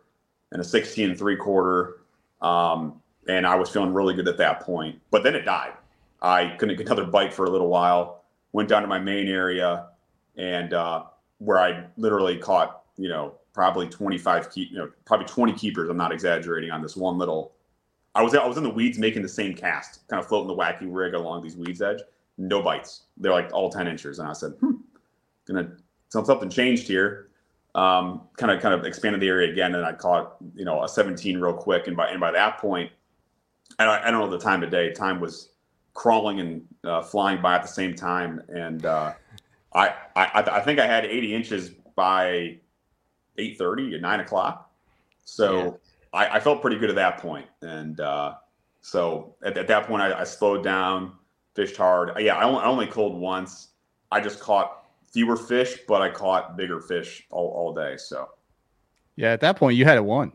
Speaker 4: and a 16 and three quarter. Um, and I was feeling really good at that point. But then it died. I couldn't get another bite for a little while. Went down to my main area, and uh, where I literally caught, you know, probably 25 keep, you know, probably 20 keepers. I'm not exaggerating on this one little. I was I was in the weeds making the same cast, kind of floating the wacky rig along these weeds edge. No bites. They're like all 10 inches, and I said, hmm, gonna something changed here. Um, kind of kind of expanded the area again, and I caught you know a 17 real quick, and by and by that point, I, I don't know the time of day. Time was crawling and uh, flying by at the same time, and uh, I, I I think I had 80 inches by 8:30 or 9 o'clock. So. I, I, felt pretty good at that point, and uh, so at, at, that point I, I, slowed down, fished hard. Yeah, I only, I only cold once. I just caught fewer fish, but I caught bigger fish all, all day. So,
Speaker 2: yeah, at that point you had it won.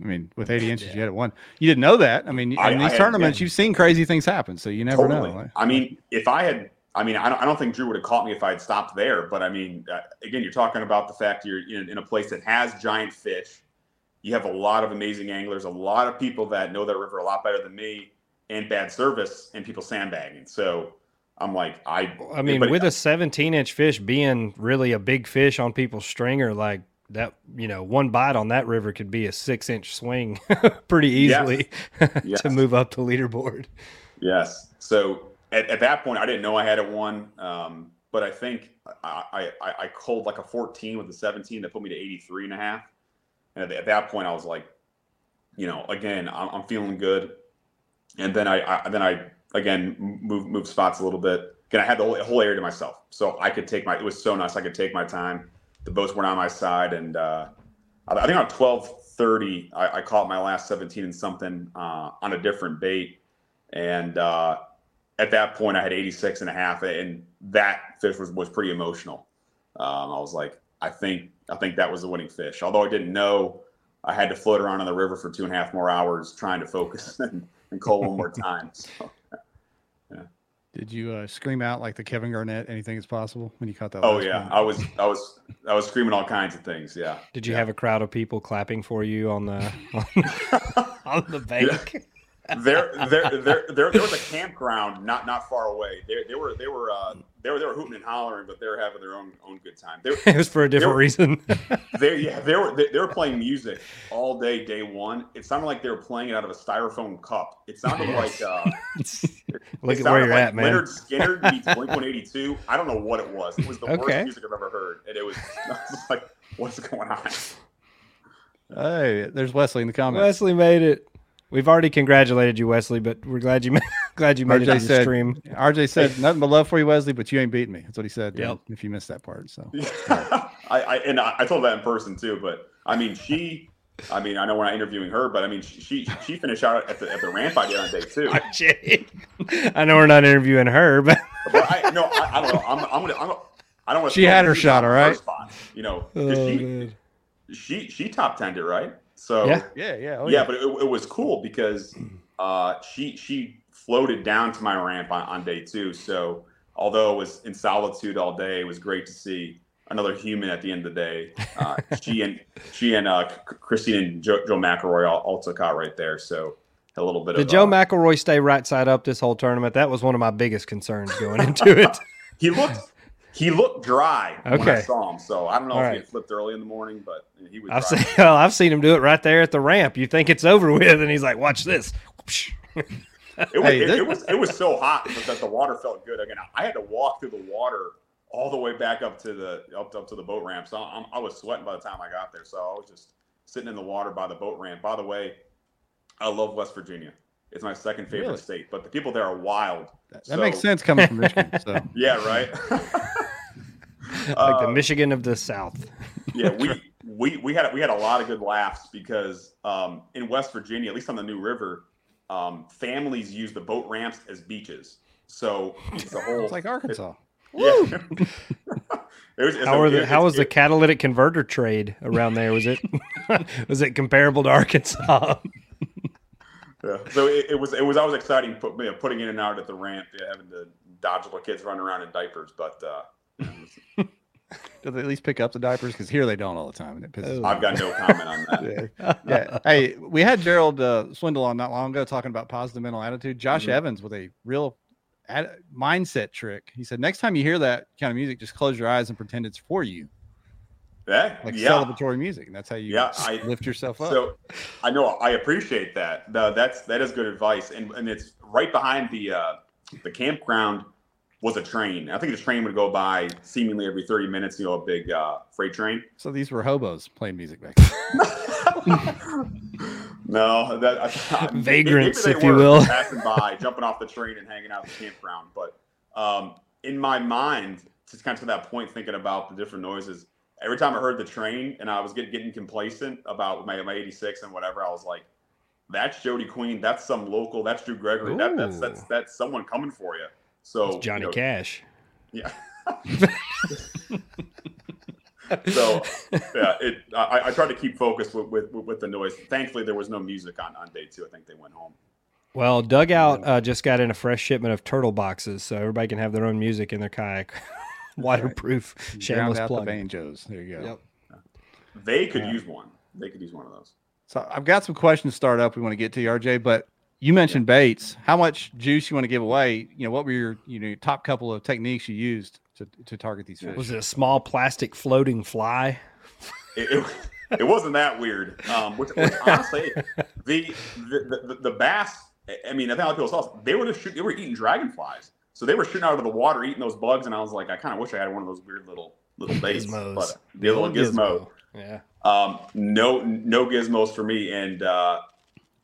Speaker 2: I mean, with 80 [laughs] inches, yeah. you had it won. You didn't know that. I mean, in I, these I, tournaments, you've seen crazy things happen, so you never totally. know.
Speaker 4: I mean, if I had, I mean, I don't, I don't think Drew would have caught me if I had stopped there. But I mean, uh, again, you're talking about the fact you're in, in a place that has giant fish. You have a lot of amazing anglers, a lot of people that know that river a lot better than me, and bad service, and people sandbagging. So I'm like, I.
Speaker 3: I mean, with a 17 inch fish being really a big fish on people's stringer, like that, you know, one bite on that river could be a six inch swing [laughs] pretty easily [laughs] yes. Yes. to move up the leaderboard.
Speaker 4: Yes. So at, at, that point, I didn't know I had it won. Um, but I think I, I, I called like a 14 with the 17 that put me to 83 and a half. And at, that point, I was like, you know, again, I'm, I'm feeling good. And then I, I then I again move move spots a little bit. Again, I had the whole, whole area to myself, so I could take my. It was so nice. I could take my time. The boats weren't on my side, and uh, I think on twelve thirty, I, I caught my last seventeen and something uh, on a different bait, and uh, at that point, I had 86 and a half, and that fish was was pretty emotional. Um, I was like, I think I think that was the winning fish. Although I didn't know, I had to float around on the river for two and a half more hours trying to focus [laughs] and, and call one more time. So.
Speaker 2: Did you uh, scream out like the Kevin Garnett? Anything is possible when you caught that?
Speaker 4: Oh yeah, one? I was, I was, I was screaming all kinds of things. Yeah.
Speaker 3: Did you
Speaker 4: yeah.
Speaker 3: have a crowd of people clapping for you on the [laughs] on, on the bank?
Speaker 4: Yeah there, there, there, there, there was a campground not not far away. They, they were they were uh, they were they were hooting and hollering, but they were having their own own good time. They, [laughs]
Speaker 3: it was for a different
Speaker 4: were,
Speaker 3: reason. [laughs]
Speaker 4: they yeah they were they, they, were playing music all day day one. It sounded like they were playing it out of a styrofoam cup. It sounded like uh, [laughs]
Speaker 3: look at where you're
Speaker 4: like
Speaker 3: at, man.
Speaker 4: Lynyrd Skynyrd beats Blink One Eighty Two. I don't know what it was. It was the okay. worst music I've ever heard, and it was, was like, what's going on?
Speaker 2: Hey, there's Wesley in the comments.
Speaker 3: Wesley made it. We've already congratulated you, Wesley, but we're glad you [laughs] glad you made RJ it on
Speaker 2: said,
Speaker 3: the stream.
Speaker 2: RJ said [laughs] nothing but love for you, Wesley, but you ain't beating me. That's what he said. Yep. If you missed that part, so [laughs]
Speaker 4: I, I and I, I told that in person too. But I mean, she I mean, I know we're not interviewing her, but I mean, she she finished out at the at the ramp idea on day two.
Speaker 3: I know we're not interviewing her, but,
Speaker 4: but I no, I, I, don't know. I'm, I'm gonna I'm, I don't want.
Speaker 2: She had her shot, all right.
Speaker 4: you know, oh, she, she she top tended right. So
Speaker 2: yeah, yeah, yeah,
Speaker 4: oh, yeah, yeah. But it, it, was cool because uh, she she floated down to my ramp on, on day two. So although it was in solitude all day, it was great to see another human at the end of the day. Uh, [laughs] she and she and uh, Christine and Joe, Joe McElroy all, all, took out right there. So a little bit
Speaker 3: Did
Speaker 4: of.
Speaker 3: Did Joe uh, McElroy stay right side up this whole tournament? That was one of my biggest concerns going [laughs] into it.
Speaker 4: he looked he looked dry okay. when I saw him. So I don't know All if right. he had flipped early in the morning, but he was.
Speaker 3: I've seen, [laughs] well, I've seen him do it right there at the ramp. You think it's over with, and he's like, "Watch this." [laughs]
Speaker 4: it, was, hey, it, it, was it was so hot that the water felt good. Again, I had to walk through the water all the way back up to the up, up to the boat ramp. So I'm, i was sweating by the time I got there. So I was just sitting in the water by the boat ramp. By the way, I love West Virginia. It's my second favorite
Speaker 2: Really?
Speaker 4: state, but the people there are wild.
Speaker 2: That, that makes sense coming from Michigan. So [laughs]
Speaker 4: Yeah, right. [laughs]
Speaker 3: like the
Speaker 4: Uh,
Speaker 3: Michigan of the South.
Speaker 4: yeah, [laughs] we we we had we had a lot of good laughs because um, in West Virginia, at least on the New River, um, families use the boat ramps as beaches. So it's a whole
Speaker 2: it's like Arkansas. [laughs]
Speaker 4: yeah. it was,
Speaker 3: How
Speaker 4: a-
Speaker 3: the
Speaker 4: it's-
Speaker 3: how was the catalytic converter trade around there? Was it was it comparable to Arkansas?
Speaker 4: Yeah. So it, it was it was always exciting put, you know, putting in and out at the ramp, yeah, having to dodge little kids running around in diapers. But uh, [laughs]
Speaker 2: Do they at least pick up the diapers? Because here they don't all the time, and it pisses
Speaker 4: I've got no comment on that. [laughs]
Speaker 2: yeah. yeah. Hey, we had Gerald uh, Swindle on not long ago talking about positive mental attitude. Josh
Speaker 4: Mhm.
Speaker 2: Evans with a real ad- mindset trick. He said, next time you hear that kind of music, just close your eyes and pretend it's for you,
Speaker 4: Yeah,
Speaker 2: like
Speaker 4: yeah.
Speaker 2: celebratory music, and that's how you
Speaker 4: Yeah, I-
Speaker 2: lift yourself up.
Speaker 4: So I know I appreciate that. No, that's that is good advice, and and it's right behind the uh, the campground was a train. I think the train would go by seemingly every thirty minutes. You know, a big uh, freight train.
Speaker 2: So these were hobos playing music back [laughs]
Speaker 4: no, that I,
Speaker 3: Vagrants, if you will.
Speaker 4: passing by, jumping off the train and hanging out at the campground. But um, in my mind, just kind of to that point, thinking about the different noises. Every time I heard the train and I was getting, getting complacent about my, my 86 and whatever, I was like, that's Jody Queen. That's some local. That's Drew Gregory. That, that's that's that's someone coming for you. So
Speaker 3: It's Johnny
Speaker 4: you know,
Speaker 3: Cash.
Speaker 4: Yeah. [laughs] so yeah, it. I, I tried to keep focused with, with with the noise. Thankfully, there was no music on on day two. I think they went home.
Speaker 3: Well, Dugout uh, just got in a fresh shipment of turtle boxes, so everybody can have their own music in their kayak. [laughs] Waterproof,
Speaker 2: Ground
Speaker 3: shameless
Speaker 2: out
Speaker 3: plug.
Speaker 2: the banjos. There you go.
Speaker 3: Yep.
Speaker 4: They could
Speaker 2: Yeah.
Speaker 4: use one. They could use one of those.
Speaker 2: So I've got some questions to start up. We want to get to you, RJ, but you mentioned baits. How much juice you want to give away? You know, what were your you know top couple of techniques you used to, to target these fish?
Speaker 3: Was it a small plastic floating fly?
Speaker 4: It, it, it wasn't that weird. Um, which, which honestly, the the, the the bass. I mean, I think a lot of people saw they were just shoot, they were eating dragonflies. So they were shooting out of the water, eating those bugs, and I was like, I kind of wish I had one of those weird little little baits,
Speaker 3: Gizmos.
Speaker 4: but the little gizmo.
Speaker 3: Yeah.
Speaker 4: Um, no, no gizmos for me. And uh,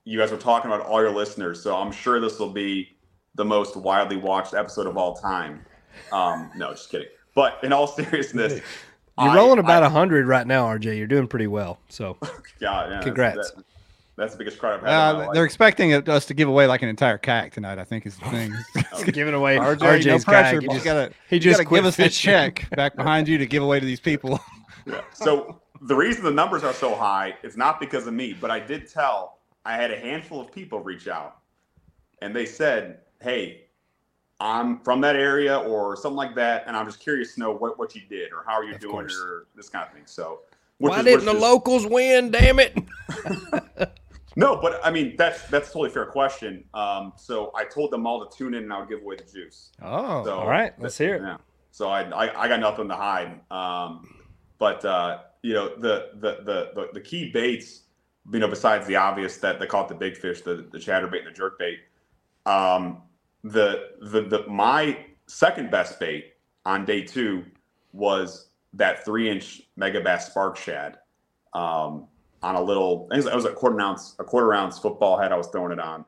Speaker 4: you guys were talking about all your listeners, so I'm sure this will be the most widely watched episode of all time. Um, no, just kidding. But in all [laughs] seriousness, [laughs]
Speaker 3: You're
Speaker 4: I-
Speaker 3: rolling about
Speaker 4: I-
Speaker 3: a hundred right now, RJ. You're doing pretty well. So [laughs]
Speaker 4: God, yeah, that's-
Speaker 3: Congrats.
Speaker 4: that- that's the biggest credit I've had. in my
Speaker 2: Uh,
Speaker 4: life.
Speaker 2: they're expecting us to give away like an entire kayak tonight. I think is the thing.
Speaker 3: giving away
Speaker 2: RJ,
Speaker 3: RJ's
Speaker 2: no pressure.
Speaker 3: kayak. He
Speaker 2: but
Speaker 3: just,
Speaker 2: gotta,
Speaker 3: he just
Speaker 2: gotta give us a check back behind you to give away to these people.
Speaker 4: Yeah. So the reason the numbers are so high is not because of me, but I did tell I had a handful of people reach out, and they said, "Hey, I'm from that area or something like that, and I'm just curious to know what, what you did or how are you
Speaker 3: Of
Speaker 4: doing
Speaker 3: course.
Speaker 4: or this kind of thing." So, which
Speaker 3: Why
Speaker 4: is-
Speaker 3: didn't
Speaker 4: which
Speaker 3: the
Speaker 4: is-
Speaker 3: locals win? Damn it! [laughs]
Speaker 4: No, but I mean that's that's a totally fair question. Um, so I told them all to tune in and I'll give away the juice.
Speaker 2: Oh,
Speaker 4: So
Speaker 3: All right, let's hear it.
Speaker 4: Yeah. So I, I I got nothing to hide. Um, but uh, you know the, the the the the key baits, you know, besides the obvious that they call it the big fish, the the chatterbait and the jerkbait. Um, the the the my second best bait on day two was that three inch Megabass spark shad. Um, on a little, I think it was a quarter ounce, a quarter ounce football head. I was throwing it on.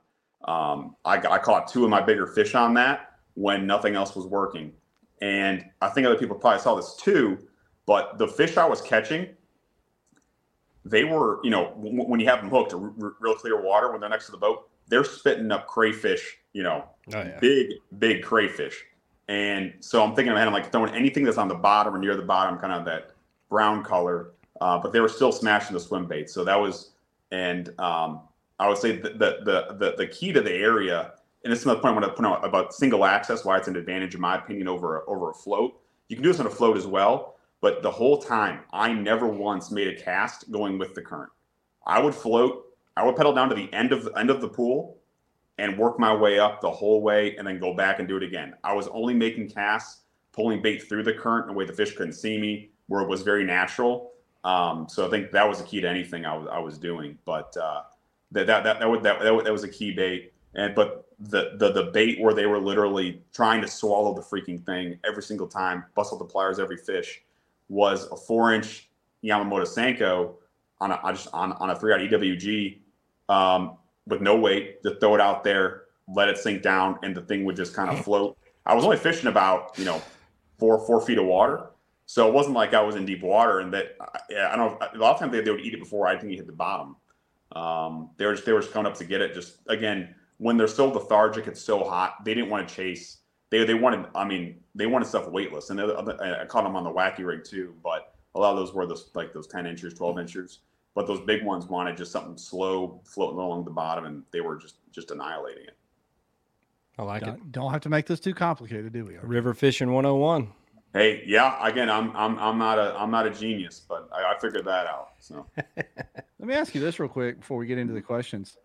Speaker 4: Um, I, I caught two of my bigger fish on that when nothing else was working. And I think other people probably saw this too, but the fish I was catching, they were, you know, w- when you have them hooked to r- r- real clear water when they're next to the boat, they're spitting up crayfish, you know,
Speaker 3: Oh yeah.
Speaker 4: big, big crayfish. And so I'm thinking ahead, I'm like throwing anything that's on the bottom or near the bottom, kind of that brown color. Uh, but they were still smashing the swim bait. So that was, and um, I would say the, the, the, the, the key to the area, and this is another point I want to point out about single access, why it's an advantage, in my opinion, over, a- over a float. You can do this on a float as well. But the whole time, I never once made a cast going with the current. I would float, I would pedal down to the end of the end of the pool and work my way up the whole way and then go back and do it again. I was only making casts, pulling bait through the current in a way the fish couldn't see me, where it was very natural. Um, so I think that was the key to anything I was, I was doing. But uh, that, that, that, that, was, that, that, that was a key bait. And but the, the the bait where they were literally trying to swallow the freaking thing every single time, bustle the pliers every fish, was a four inch Yamamoto Senko on a just on, on a three out EWG. Um, with no weight, to throw it out there, let it sink down, and the thing would just kind of float. I was only fishing about you know four four feet of water, so it wasn't like I was in deep water. And that yeah, I don't know. A lot of times they, they would eat it before I think it hit the bottom. Um, they were just, they were just coming up to get it. Just again, when they're so lethargic, it's so hot. They didn't want to chase. They they wanted. I mean, they wanted stuff weightless, and they, I caught them on the wacky rig too. But a lot of those were those like those ten inches, twelve inches. But those big ones wanted just something slow floating along the bottom, and they were just just annihilating it.
Speaker 3: I like it.
Speaker 2: Don't, don't have to make this too complicated, do we?
Speaker 3: River fishing 101.
Speaker 4: Hey, yeah. Again, I'm I'm I'm not a I'm not a genius, but I, I figured that out. So [laughs]
Speaker 2: Let me ask you this real quick before we get into the questions.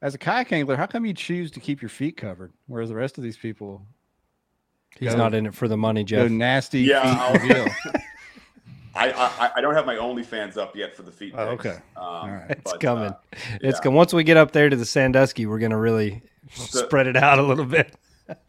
Speaker 2: As a kayak angler, how come you choose to keep your feet covered, whereas the rest of these people
Speaker 3: He's
Speaker 2: Go-
Speaker 3: not in it for the money,
Speaker 2: go
Speaker 3: Jeff.
Speaker 2: nasty?
Speaker 4: Yeah,
Speaker 2: feet reveal? [laughs]
Speaker 4: I, I I don't have my OnlyFans up yet for the feet.
Speaker 2: Oh, okay.
Speaker 4: Um,
Speaker 2: All right.
Speaker 3: It's
Speaker 4: but,
Speaker 3: coming.
Speaker 4: uh,
Speaker 3: It's
Speaker 4: yeah.
Speaker 3: coming. Once we get up there to the Sandusky, we're gonna really spread it out a little bit.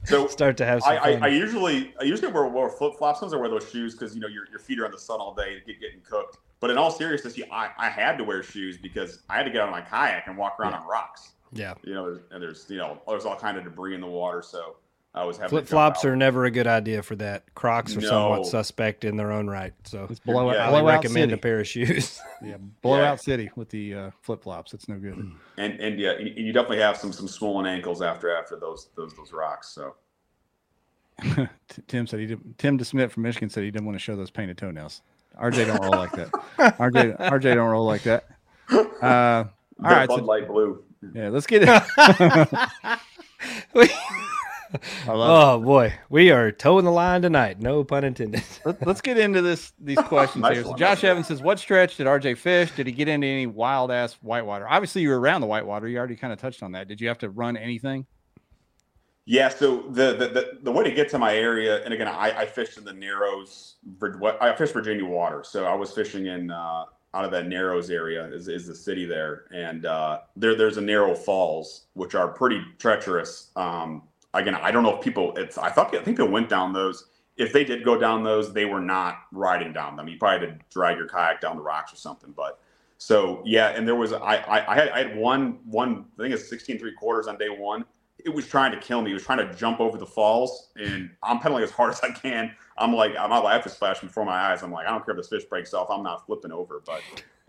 Speaker 4: so [laughs]
Speaker 3: Start to have some
Speaker 4: I, I. I usually I usually wear, wear flip flops. Sometimes I wear those shoes because you know your, your feet are in the sun all day to get getting cooked. But in all seriousness, you, I, I had to wear shoes because I had to get out of my kayak and walk around on rocks.
Speaker 3: yeah.
Speaker 4: You know, and there's you know there's all kind of debris in the water, so I was having
Speaker 3: flip flops are never a good idea for that. Crocs are
Speaker 4: No.
Speaker 3: somewhat suspect in their own right. So
Speaker 2: It's blowout,
Speaker 4: Yeah.
Speaker 3: I
Speaker 2: blowout
Speaker 3: recommend
Speaker 2: city.
Speaker 3: a pair of shoes. [laughs]
Speaker 2: Yeah, blowout city with the uh, flip flops. It's no good.
Speaker 4: and and yeah, and you definitely have some some swollen ankles after after those those those rocks. So [laughs]
Speaker 2: Tim said he did. Tim DeSmith from Michigan said he didn't want to show those painted toenails. RJ don't roll like that. [laughs] RJ RJ don't roll like that. Uh, all
Speaker 4: They're
Speaker 2: right,
Speaker 4: Bud
Speaker 2: so,
Speaker 4: Light Blue.
Speaker 2: yeah, let's get it. I love
Speaker 3: oh boy, we are toeing the line tonight. No pun intended. [laughs]
Speaker 2: Let, us get into this these [laughs] questions
Speaker 4: Nice
Speaker 2: here. So Josh. Evans says, "What stretch did RJ fish? Did he get into any wild ass whitewater? Obviously, you were around the whitewater. You already kind of touched on that. Did you have to run anything?
Speaker 4: Yeah, so the, the the the way to get to my area, and again, I, I fished in the Narrows. I fished Virginia water, so I was fishing in uh, out of that Narrows area is, is the city there, and uh, there there's a narrow falls which are pretty treacherous. Um, again, I don't know if people. It's I thought I think people went down those. If they did go down those, they were not riding down them. You probably had to drag your kayak down the rocks or something. But so yeah, and there was I I, I had I had one one I think it's 16 three quarters on day one it was trying to kill me. It was trying to jump over the falls, and I'm pedaling as hard [laughs] as I can. I'm like, my life is flashing before my eyes. I'm like, I don't care if this fish breaks off. I'm not flipping over. But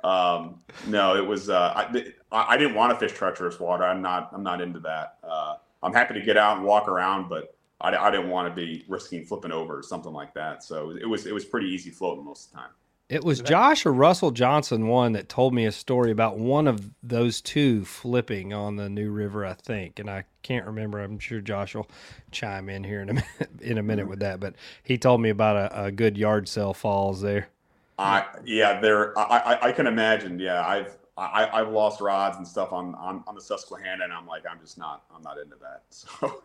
Speaker 4: um, no, it was. Uh, I, I didn't want to fish treacherous water. I'm not. I'm not into that. Uh, I'm happy to get out and walk around, but I, I didn't want to be risking flipping over or something like that. So it was. It was pretty easy floating most of the time.
Speaker 3: It was Josh or Russell Johnson one that told me a story about one of those two flipping on the New River, I think, and I can't remember. I'm sure Josh will chime in here in a minute, [laughs] in a minute with that, but he told me about a, a good yard sale falls there.
Speaker 4: I yeah, there. I, I I can imagine. Yeah, I've I, I've lost rods and stuff on, on on the Susquehanna, and I'm like, I'm just not. I'm not into that. [laughs]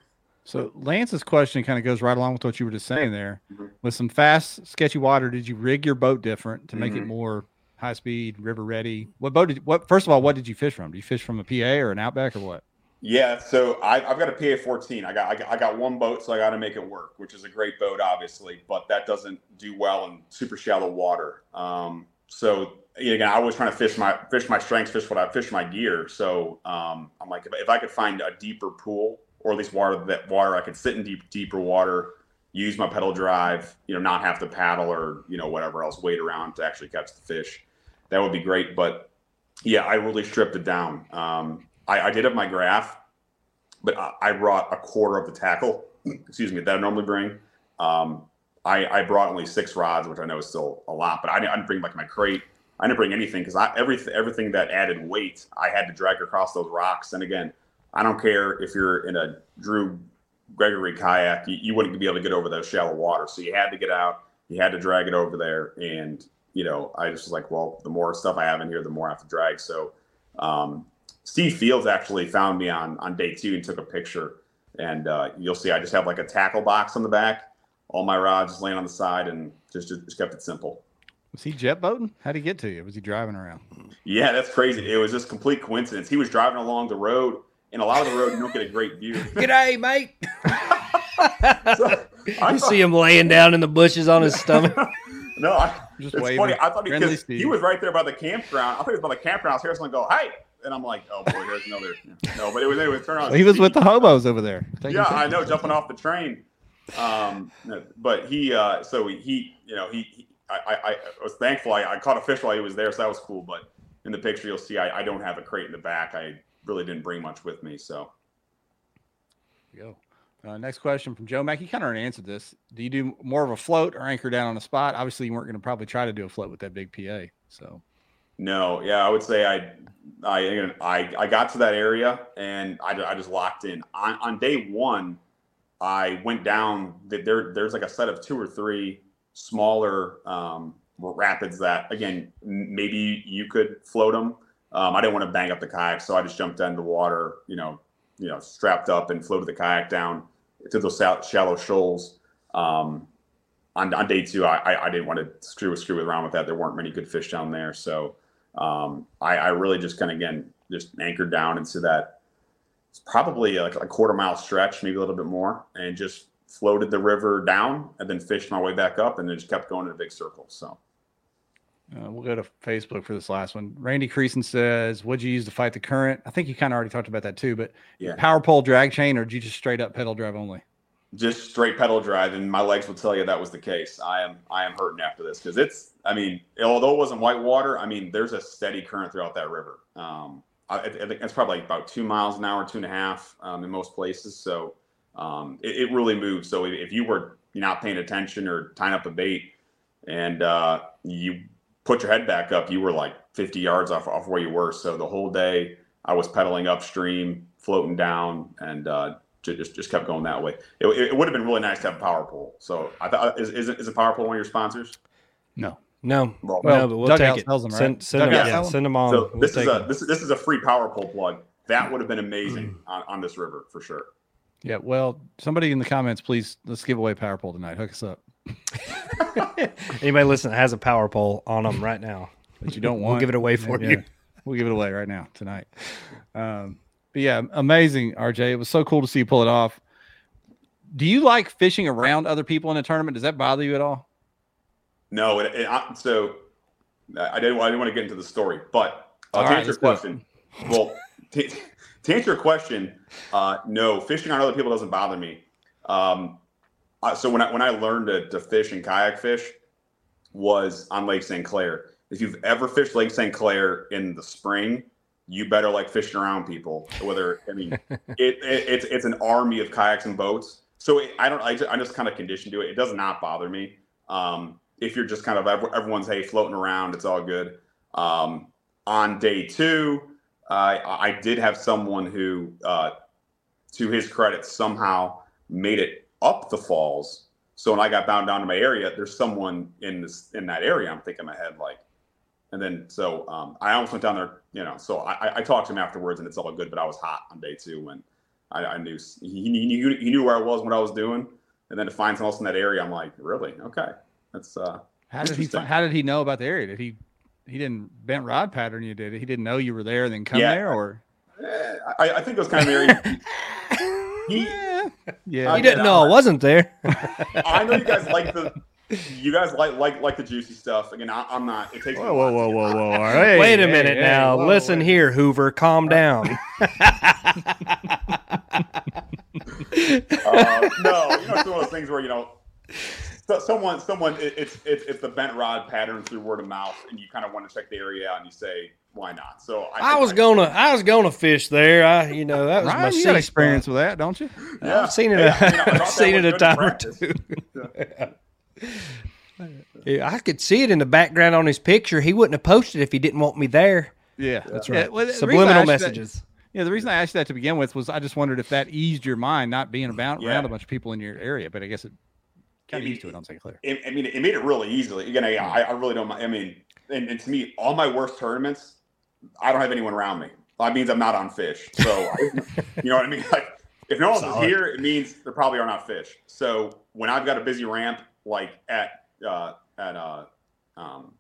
Speaker 4: So
Speaker 2: So Lance's question kind of goes right along with what you were just saying there.
Speaker 4: Mhm.
Speaker 2: With some fast, sketchy water, did you rig your boat different to make it
Speaker 4: Mhm.
Speaker 2: more high speed, river ready? What boat did what? First of all, what did you fish from? Do you fish from a PA or an Outback or what?
Speaker 4: yeah, so I, I've got a PA 14. I got, I got I got one boat, so I got to make it work, which is a great boat, obviously, but that doesn't do well in super shallow water. Um, so again, I was trying to fish my fish my strengths, fish what I fish my gear. So um, I'm like, if, I could find a deeper pool, or at least water that water I could sit in deep deeper water, use my pedal drive, you know, not have to paddle or you know whatever else, wait around to actually catch the fish. That would be great, but yeah, I really stripped it down. Um, I, I did have my graph, but I, I brought a quarter of the tackle, [clears throat] excuse me, that I normally bring. Um, I, I brought only six rods, which I know is still a lot, but I didn't, I didn't bring like my crate. I didn't bring anything because I everything everything that added weight, I had to drag across those rocks. And again, I don't care if you're in a Drew Gregory kayak, you, you wouldn't be able to get over those shallow waters. So you had to get out, you had to drag it over there. And, you know, I just was like, well, the more stuff I have in here, the more I have to drag. So um, Steve Fields actually found me on on day two and took a picture. And uh, you'll see I just have like a tackle box on the back, all my rods just laying on the side, and just, just kept it simple.
Speaker 2: Was he jet boating? How'd he get to you? Was he driving around?
Speaker 4: Yeah, that's crazy. It was just complete coincidence. He was driving along the road, and a lot of the road you don't get a great view. [laughs]
Speaker 3: G'day, mate. [laughs]
Speaker 4: So, I
Speaker 3: you see him laying down in the bushes on his stomach. [laughs]
Speaker 4: no, I,
Speaker 2: Just
Speaker 4: it's
Speaker 2: waving.
Speaker 4: funny. I thought he,
Speaker 2: Friendly
Speaker 4: 'cause he was right there by the campground. I thought he was by the campground. I was here, someone go, "Hey!" and I'm like, oh boy, here's another. No, but it was anyway. Turn on.
Speaker 2: he was with the hobos over there.
Speaker 4: Yeah, I know, jumping off the train. Um, but he, uh, so he, you know, he, he I, I, I, was thankful. I, I, caught a fish while he was there, so that was cool. But in the picture, you'll see I, I don't have a crate in the back. I really didn't bring much with me, so.
Speaker 2: Go. Uh, next question from Joe Mack. You kind of already answered this. Do you do more of a float or anchor down on the spot? Obviously, you weren't going to probably try to do a float with that big PA. So.
Speaker 4: No, yeah, I would say I, I, I, I got to that area and I, I just locked in. On, on day one, I went down. There, there's like a set of two or three smaller um, rapids that, again, maybe you could float them. Um, I didn't want to bang up the kayak, so I just jumped into the water. You know, you know, strapped up and floated the kayak down to those shallow shoals. Um, on, on day two, I, I didn't want to screw screw around with that. There weren't many good fish down there, so um, I, I, really just kind of again just anchored down into that. It's probably like a quarter mile stretch, maybe a little bit more, and just floated the river down, and then fished my way back up, and then just kept going in a big circle. So.
Speaker 2: Uh, we'll go to Facebook for this last one. Randy Creason says, "What'd you use to fight the current?" I think you kind of already talked about that too, but yeah. power pole drag chain, or did you just straight up pedal drive only?
Speaker 4: Just straight pedal drive, and my legs will tell you that was the case. I am I am hurting after this because it's. I mean, although it wasn't white water, I mean, there's a steady current throughout that river. Um, I, I think it's probably about two miles an hour, two and a half um, in most places. So um, it, it, really moves. So if you were not paying attention or tying up a bait, and uh, you put your head back up, you were like 50 yards off, off where you were. So the whole day I was pedaling upstream, floating down, and uh, just just kept going that way. It, it, would have been really nice to have a power pole. So I thought, is, is, it, is a power pole one of your sponsors?
Speaker 2: No.
Speaker 3: No, well, no, but we'll take it. Them, right? Send, send them, yeah, send them on.
Speaker 4: So we'll this is a them. this this is a free power pole plug. That would have been amazing mm. on, on this river for sure.
Speaker 2: Yeah, well, somebody in the comments, please let's give away power pole tonight. Hook us up. [laughs]
Speaker 3: Anybody listen that has a power pole on them right now,
Speaker 2: but you don't want,
Speaker 3: we'll give it away for yeah, you.
Speaker 2: We'll give it away right now tonight. Um, but yeah, amazing, RJ. It was so cool to see you pull it off. Do you like fishing around other people in a tournament? Does that bother you at all?
Speaker 4: No, it, it, I, so I didn't. I didn't want to get into the story, but uh, to right, answer your question, well, to, to, answer your question, uh, no, fishing on other people doesn't bother me. Um, uh, so when I when I learned to, to fish and kayak fish was on Lake St. Clair. If you've ever fished Lake St. Clair in the spring, you better like fishing around people. Whether I mean, [laughs] it, it, it's it's an army of kayaks and boats. So it, I don't. I just, I'm just kind of conditioned to it. It does not bother me. Um, if you're just kind of everyone's hey floating around, it's all good. Um, on day two, uh, I did have someone who, uh, to his credit, somehow made it up the falls. So when I got bound down to my area, there's someone in this in that area. I'm thinking in my head like, and then so um, I almost went down there, you know. So I, I talked to him afterwards, and it's all good. But I was hot on day two, and I, I knew he, he knew he knew where I was, what I was doing, and then to find someone else in that area, I'm like, really? Okay, that's uh.
Speaker 2: How did he? How did he know about the area? Did he? He didn't bent rod pattern you did. He didn't know you were there and then come yeah, there, or
Speaker 4: I, I think it was kind of area.
Speaker 3: he yeah, he didn't know I wasn't there. [laughs]
Speaker 4: I know you guys like the you guys like like like the juicy stuff. Again, I, am not. It takes.
Speaker 2: Whoa, whoa, whoa, whoa, whoa! All right.
Speaker 3: Wait a minute hey, now. Hey, Listen here, Hoover. Calm [laughs] down. [laughs] uh,
Speaker 4: no, you know, it's one of those things where you know so someone, someone, it's it's it's the bent rod pattern through word of mouth, and you kind of want to check the area out, and you say, why not? So
Speaker 3: I, I was gonna, I was gonna fish there. I, you know, that was Ryan, my
Speaker 2: you got experience spot. with that, don't you?
Speaker 3: Yeah, I've seen it. Yeah, I mean, [laughs] I've seen it a time or two. [laughs] yeah, I could see it in the background on his picture. He wouldn't have posted if he didn't want me there.
Speaker 2: Yeah,
Speaker 3: that's right. Yeah, well, Subliminal messages.
Speaker 2: That, yeah, the reason I asked that to begin with was I just wondered if that eased your mind, not being about yeah. around a bunch of people in your area. But I guess it kind of used to it on St. Clair.
Speaker 4: It, I mean, it made it really easily. Again, I, I really don't. I mean, and, and, to me, all my worst tournaments, I don't have anyone around me. That means I'm not on fish. So, [laughs] I, you know what I mean? Like, if no one is here, it means there probably are not fish. So when I've got a busy ramp like at uh, at uh, um,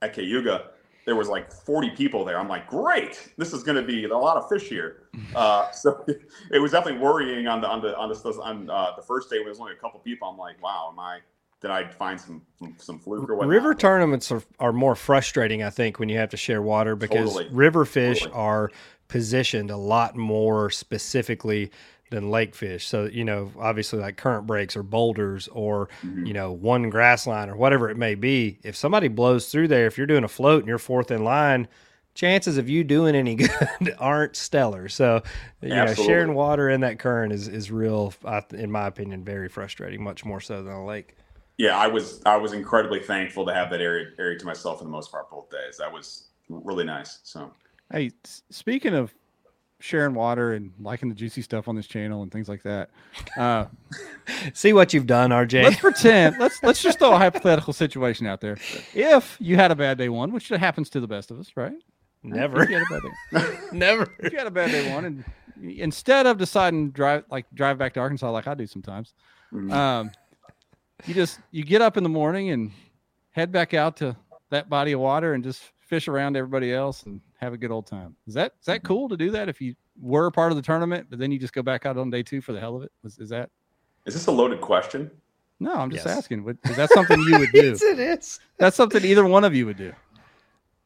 Speaker 4: at Cayuga, there was like 40 people there. I'm like, great, this is going to be a lot of fish here. [laughs] Uh, so [laughs] it was definitely worrying on the on the on the on uh, the first day when there's only a couple people. I'm like, wow, am I did I find some some fluke or what?
Speaker 3: River tournaments are, are more frustrating, I think, when you have to share water because
Speaker 4: Totally.
Speaker 3: river fish
Speaker 4: Totally.
Speaker 3: are positioned a lot more specifically than lake fish. So, you know, obviously like current breaks or boulders or,
Speaker 4: Mm-hmm.
Speaker 3: you know, one grass line or whatever it may be. If somebody blows through there, if you're doing a float and you're fourth in line, chances of you doing any [laughs] good aren't stellar. So, you know, sharing water in that current is, is real, I in my opinion, very frustrating, much more so than a lake.
Speaker 4: Yeah, I was I was incredibly thankful to have that area area to myself for the most part both days. That was really nice. So
Speaker 2: Hey, speaking of sharing water and liking the juicy stuff on this channel and things like that, uh, [laughs]
Speaker 3: See what you've done, RJ.
Speaker 2: let's pretend. Let's let's just throw a hypothetical situation out there. If you had a bad day one, which happens to the best of us, right?
Speaker 3: Never.
Speaker 2: If you had a bad day, [laughs]
Speaker 3: Never.
Speaker 2: if you had a bad day one, and instead of deciding drive like drive back to Arkansas like I do sometimes,
Speaker 4: Mhm.
Speaker 2: um, you just you get up in the morning and head back out to that body of water and just fish around everybody else and have a good old time. Is that is that cool to do that if you were part of the tournament, but then you just go back out on day two for the hell of it? Was, is that
Speaker 4: is this a loaded question?
Speaker 2: no? I'm just
Speaker 3: Yes.
Speaker 2: asking. Is that something you would [laughs] do?
Speaker 3: Yes, it is.
Speaker 2: That's something either one of you would do.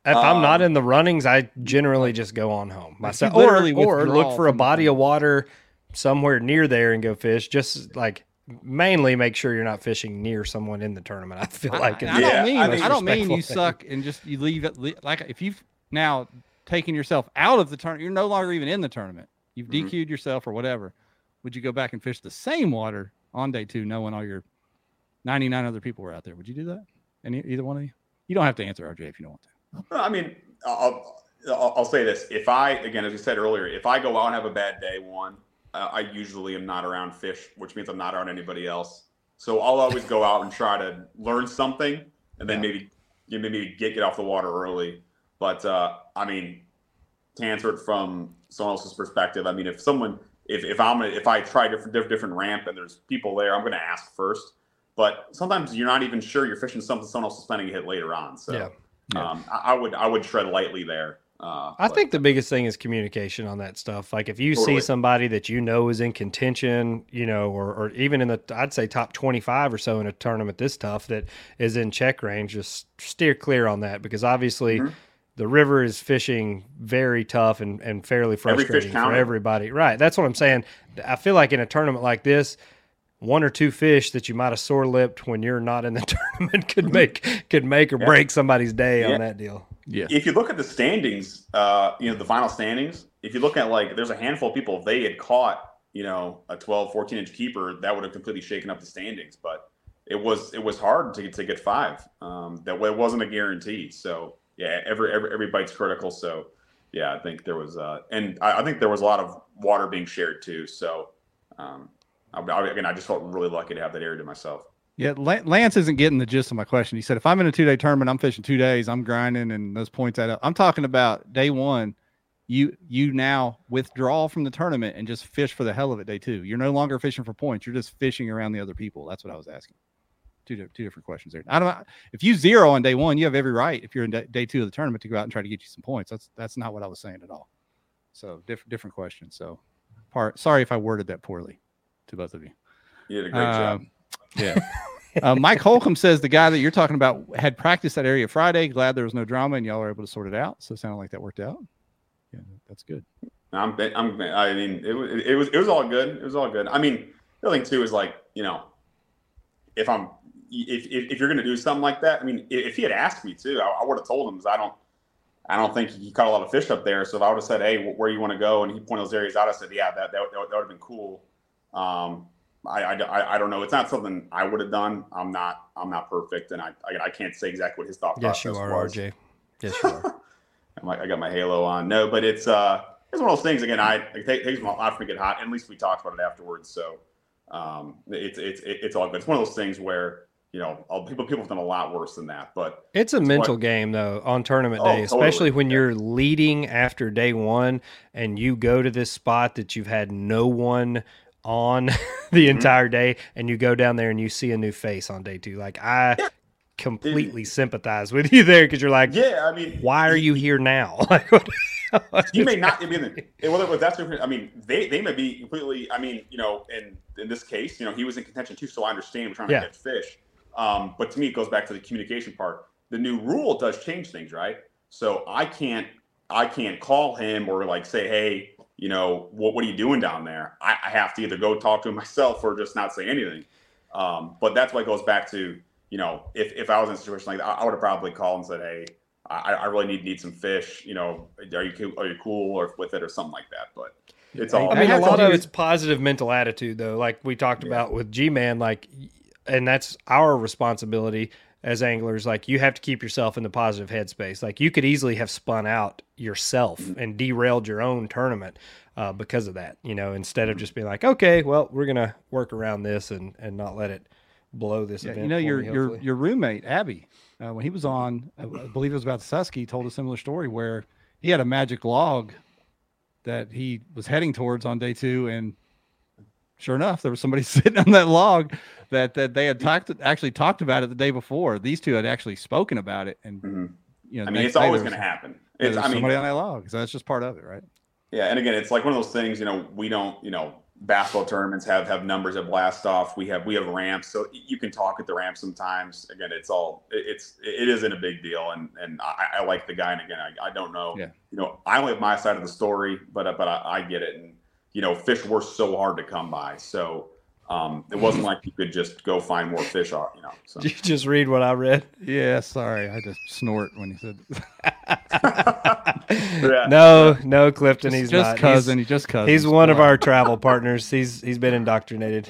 Speaker 3: If I'm not
Speaker 4: Um,
Speaker 3: in the runnings, I generally just go on home
Speaker 2: you
Speaker 3: myself, or, or look for a body of water somewhere near there and go fish. Just like mainly make sure you're not fishing near someone in the tournament. I feel like
Speaker 2: I,
Speaker 3: it's
Speaker 2: I don't mean
Speaker 4: I
Speaker 2: I, don't mean you
Speaker 3: disrespectful.
Speaker 2: suck and just you leave it like if you've now taken yourself out of the tournament, you're no longer even in the tournament. You've
Speaker 4: Mhm.
Speaker 2: DQ'd yourself or whatever. Would you go back and fish the same water on day two, knowing all your 99 other people were out there? Would you do that? Any either one of you? You don't have to answer RJ if you don't want to.
Speaker 4: I mean, I'll, I'll, I'll say this: if I, again, as we said earlier, if I go out and have a bad day, one, I usually am not around fish, which means I'm not around anybody else. So I'll always go out and try to learn something, and then maybe, you know, maybe get get off the water early. But uh, I mean, to answer it from someone else's perspective, I mean, if someone, if, if I'm, if I try different different ramp and there's people there, I'm going to ask first. But sometimes you're not even sure you're fishing something someone else is planning to hit later on. So
Speaker 3: Yeah.
Speaker 2: Yeah.
Speaker 4: um, I, I would I would tread lightly there. Uh,
Speaker 3: I
Speaker 4: but-
Speaker 3: think the biggest thing is communication on that stuff. Like if you
Speaker 4: Totally.
Speaker 3: see somebody that you know is in contention, you know, or, or even in the I'd say top twenty five or so in a tournament this tough that is in check range, just steer clear on that because obviously
Speaker 4: Mhm.
Speaker 3: the river is fishing very tough and, and fairly
Speaker 4: Every
Speaker 3: frustrating for
Speaker 4: counted.
Speaker 3: everybody. Right. That's what I'm saying. I feel like in a tournament like this, one or two fish that you might have sore lipped when you're not in the [laughs] tournament could make could make or
Speaker 4: Yeah.
Speaker 3: break somebody's day
Speaker 4: Yeah.
Speaker 3: on that deal.
Speaker 2: Yeah.
Speaker 4: if you look at the standings, uh, you know, the final standings, if you look at like, there's a handful of people, if they had caught, you know, a 12, 14 inch keeper, that would have completely shaken up the standings. But it was, it was hard to, to get five. Um, that it wasn't a guarantee. So yeah, every, every, every bite's critical. So yeah, I think there was, uh, and I, I think there was a lot of water being shared too. So, um, I, I, again, I just felt really lucky to have that area to myself.
Speaker 2: Yeah, Lance isn't getting the gist of my question. He said, if I'm in a two day tournament, I'm fishing two days, I'm grinding, and those points add up. I'm talking about day one. You you now withdraw from the tournament and just fish for the hell of it. Day two, you're no longer fishing for points. You're just fishing around the other people. That's what I was asking. Two two different questions there. I don't. know. If you zero on day one, you have every right. If you're in day, day two of the tournament, to go out and try to get you some points. That's that's not what I was saying at all. So different different question. So, part. Sorry if I worded that poorly, to both of you.
Speaker 4: You did a great uh,
Speaker 2: job. Yeah. [laughs] uh, Mike Holcomb says the guy that you're talking about had practiced that area Friday. Glad there was no drama and y'all were able to sort it out. So it sounded like that worked out. Yeah, that's good.
Speaker 4: I'm, I'm, I mean, it was, it was, it was all good. It was all good. I mean, the thing too is like, you know, if I'm, if, if, if you're going to do something like that, I mean, if, he had asked me to, I, I would have told him because I don't, I don't think he caught a lot of fish up there. So if I would have said, Hey, wh- where you want to go? And he pointed those areas out, I said, yeah, that, that, that would have been cool. Um, I, I, I- I don't know. It's not something I would have done. I'm not, I'm not perfect. And I, I, I can't say exactly what his thought
Speaker 3: Yes,
Speaker 4: process
Speaker 3: you are,
Speaker 4: was.
Speaker 3: RJ. Yes, you [laughs] are.
Speaker 4: I'm like, I got my halo on. No, but it's uh, it's one of those things. Again, I it ta- takes a lot for me to get hot. And at least we talked about it afterwards, so um, it's it's it's all good. It's one of those things where you know all, people people have done a lot worse than that, but
Speaker 3: It's a
Speaker 4: It's
Speaker 3: mental game though on tournament
Speaker 4: Oh,
Speaker 3: day, especially
Speaker 4: totally.
Speaker 3: when
Speaker 4: Yeah.
Speaker 3: you're leading after day one and you go to this spot that you've had no one on [laughs] the
Speaker 4: Mm-hmm.
Speaker 3: entire day, and you go down there and you see a new face on day two. Like I completely sympathize with you there because you're like,
Speaker 4: yeah, I mean,
Speaker 3: why are you here now? [laughs] Like, what- [laughs]
Speaker 4: You may not. I mean, well, that's different. I mean, they they may be completely. I mean, you know, in in this case, you know, he was in contention too, so I understand we're trying
Speaker 3: Yeah.
Speaker 4: to catch fish. Um, but to me, it goes back to the communication part. The new rule does change things, right? So I can't I can't call him or like say, hey, you know, what what are you doing down there? I, I have to either go talk to him [laughs] myself or just not say anything. Um, but that's why it goes back to, you know, if, if I was in a situation like that, I, I would have probably called and said, hey, I, I really need need some fish. You know, are you are you cool or with it or something like that? But it's all.
Speaker 3: I mean,
Speaker 5: I
Speaker 3: a
Speaker 5: have
Speaker 3: lot of it's positive mental attitude, though. Like we talked about with G Man, like, and that's our responsibility as anglers. Like, you have to keep yourself in the positive headspace. Like, you could easily have spun out yourself and derailed your own tournament uh, because of that. You know, instead of just being like, okay, well, we're gonna work around this and and not let it blow this
Speaker 2: Yeah,
Speaker 3: event.
Speaker 2: you know your
Speaker 3: me,
Speaker 2: your your roommate Abby, uh, when he was on, I believe it was about Susky, told a similar story where he had a magic log that he was heading towards on day two, and sure enough, there was somebody [laughs] sitting on that log that that they had talked actually talked about it the day before. These two had actually spoken about it, and
Speaker 4: Mhm.
Speaker 2: you know,
Speaker 4: I mean, it's always going to happen. It's, I mean,
Speaker 2: somebody on that log, so that's just part of it, right?
Speaker 4: Yeah, and again, it's like one of those things. You know, we don't. You know, basketball tournaments have have numbers of blast off. We have we have ramps, so you can talk at the ramp sometimes. Again, it's all it's it isn't a big deal, and and I, I like the guy. And again, I, I don't know.
Speaker 2: Yeah.
Speaker 4: You know, I only have my side of the story, but but I, I get it. And you know, fish were so hard to come by, so um, it wasn't like you could just go find more fish. Off, you know. So.
Speaker 3: Did [laughs] you just read what I read?
Speaker 2: Yeah, sorry, I just snort when he said [laughs]
Speaker 4: Yeah.
Speaker 3: No, no, Clifton,
Speaker 2: just,
Speaker 3: he's
Speaker 2: just
Speaker 3: not.
Speaker 2: cousin.
Speaker 3: He's,
Speaker 2: He's, just cousin.
Speaker 3: he's one of our travel partners. He's he's been indoctrinated.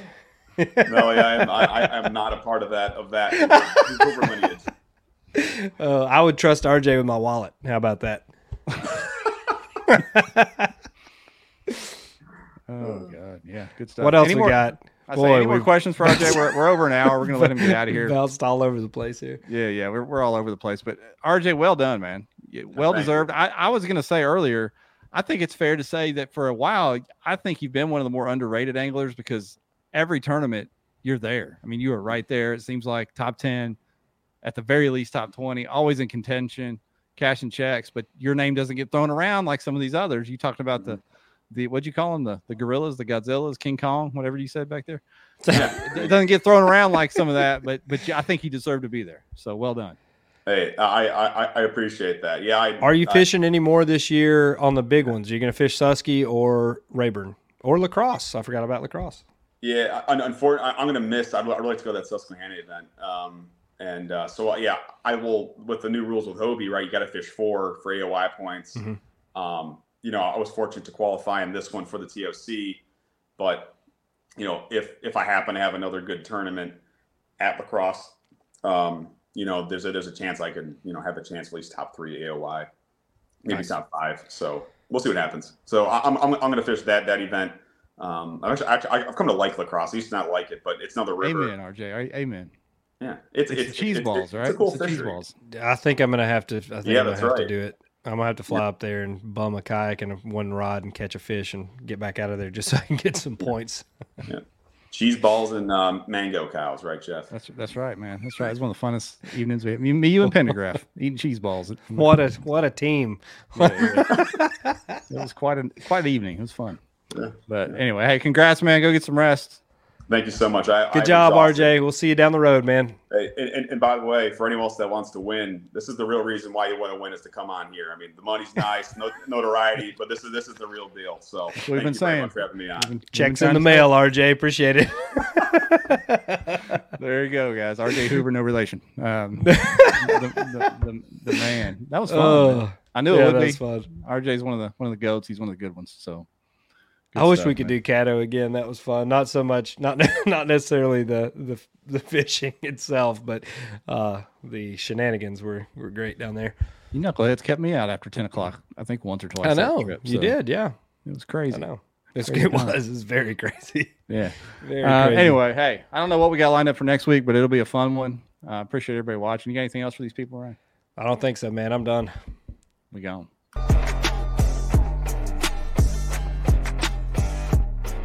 Speaker 4: No, yeah, I am, I, I am not a part of that of that Hoover lineage.
Speaker 3: Uh, I would trust RJ with my wallet. How about that? [laughs]
Speaker 2: Oh god, yeah, good stuff.
Speaker 3: What else
Speaker 2: Any
Speaker 3: we
Speaker 2: more-
Speaker 3: got?
Speaker 2: I say,
Speaker 3: Boy,
Speaker 2: any more
Speaker 3: we've
Speaker 2: questions for RJ? We're, we're over an hour. We're gonna let him get out of [laughs] here.
Speaker 3: bounced all over the place here.
Speaker 2: Yeah, yeah, we're, we're all over the place. But uh, RJ, well done, man. Yeah, Well
Speaker 4: thank
Speaker 2: deserved. I, I was gonna say earlier, I think it's fair to say that for a while, I think you've been one of the more underrated anglers because every tournament you're there. I mean, you are right there. It seems like top ten, at the very least top twenty, always in contention, cash and checks. But your name doesn't get thrown around like some of these others. You talked about the mm-hmm. The what'd you call them? The the gorillas, the Godzillas, King Kong, whatever you said back there. [laughs] it it doesn't get thrown around like some of that, but but I think he deserved to be there. So well done.
Speaker 4: Hey, I, I I appreciate that. Yeah, I,
Speaker 3: Are you
Speaker 4: I-
Speaker 3: fishing any more this year on the big ones? Are you going to fish Susky or Rayburn or La Crosse? I forgot about La Crosse.
Speaker 4: Yeah, un- unfortunately, I'm going to miss. I'd, I'd really like to go to that Susquehanna event. Um, and uh, so, uh, yeah, I will. With the new rules with Hobie, right? You got to fish four for AOI points.
Speaker 3: Mhm.
Speaker 4: Um, you know, I was fortunate to qualify in this one for the TOC, but you know, if if I happen to have another good tournament at La Crosse, um, you know, there's a there's a chance I could you know have a chance at least top three AOI, maybe
Speaker 2: Nice.
Speaker 4: top five. So we'll see what happens. So I- I'm I'm, I'm going to fish that that event. Um, I've actually, actually I've come to like La Crosse. I used to not like it, but it's another river.
Speaker 2: Amen, RJ. Amen.
Speaker 4: Yeah, it's
Speaker 2: It's, the cheese balls,
Speaker 4: it's,
Speaker 2: right?
Speaker 4: It's a cool
Speaker 2: It's the cheese balls.
Speaker 3: I think I'm going to have to. I think
Speaker 4: Yeah,
Speaker 3: I'm going
Speaker 4: that's
Speaker 3: to have to
Speaker 4: right.
Speaker 3: do it. I'm gonna have to fly up there and bum a kayak and a one rod and catch a fish and get back out of there just so I can get some points. [laughs]
Speaker 4: Cheese balls and um, mango cows, right, Jeff?
Speaker 2: That's that's right, man. That's right. It's one of the funnest evenings we have. Me, me you and [laughs] Pendergraph eating cheese balls.
Speaker 3: What a what a team! [laughs]
Speaker 2: it was quite a quite an evening. It was fun. But anyway, hey, congrats, man. Go get some rest.
Speaker 4: Thank you so much. I,
Speaker 3: Good
Speaker 4: I'm
Speaker 3: job,
Speaker 4: exhausted.
Speaker 3: RJ. We'll see you down the road, man.
Speaker 4: And, and, and by the way, for anyone else that wants to win, this is the real reason why you want to win is to come on here. I mean, the money's nice, no, [laughs] notoriety, but this is this is the real deal. So thank
Speaker 2: been
Speaker 4: you very
Speaker 2: saying.
Speaker 4: much for having me on.
Speaker 2: We've been- we've been
Speaker 3: Checks in the
Speaker 2: to say-
Speaker 3: mail, RJ. Appreciate it.
Speaker 2: There you go, guys. RJ [laughs] Hoover, no relation. Um, [laughs] the, the, the, the man. That was fun.
Speaker 3: Oh.
Speaker 2: I knew
Speaker 3: yeah,
Speaker 2: it would be.
Speaker 3: that's fun.
Speaker 2: RJ's one of the one of the goats. He's one of the good ones. So
Speaker 3: I wish we could do Caddo again. That was fun. Not so much, not [laughs] not necessarily the the, the fishing [laughs] itself, but uh, the shenanigans were, were great down there.
Speaker 2: You knuckleheads kept me out after ten o'clock. I think once or twice.
Speaker 3: I know
Speaker 2: trip,
Speaker 3: you
Speaker 2: so
Speaker 3: did, yeah.
Speaker 2: It was crazy.
Speaker 3: I know. It's,
Speaker 2: Crazy [laughs]
Speaker 3: it was. It's very crazy.
Speaker 2: Yeah.
Speaker 3: Very
Speaker 2: Uh,
Speaker 3: crazy.
Speaker 2: anyway, hey, I don't know what we got lined up for next week, but it'll be a fun one. I appreciate everybody watching. You got anything else for these people, Ryan?
Speaker 3: I don't think so, man. I'm done.
Speaker 2: We gone.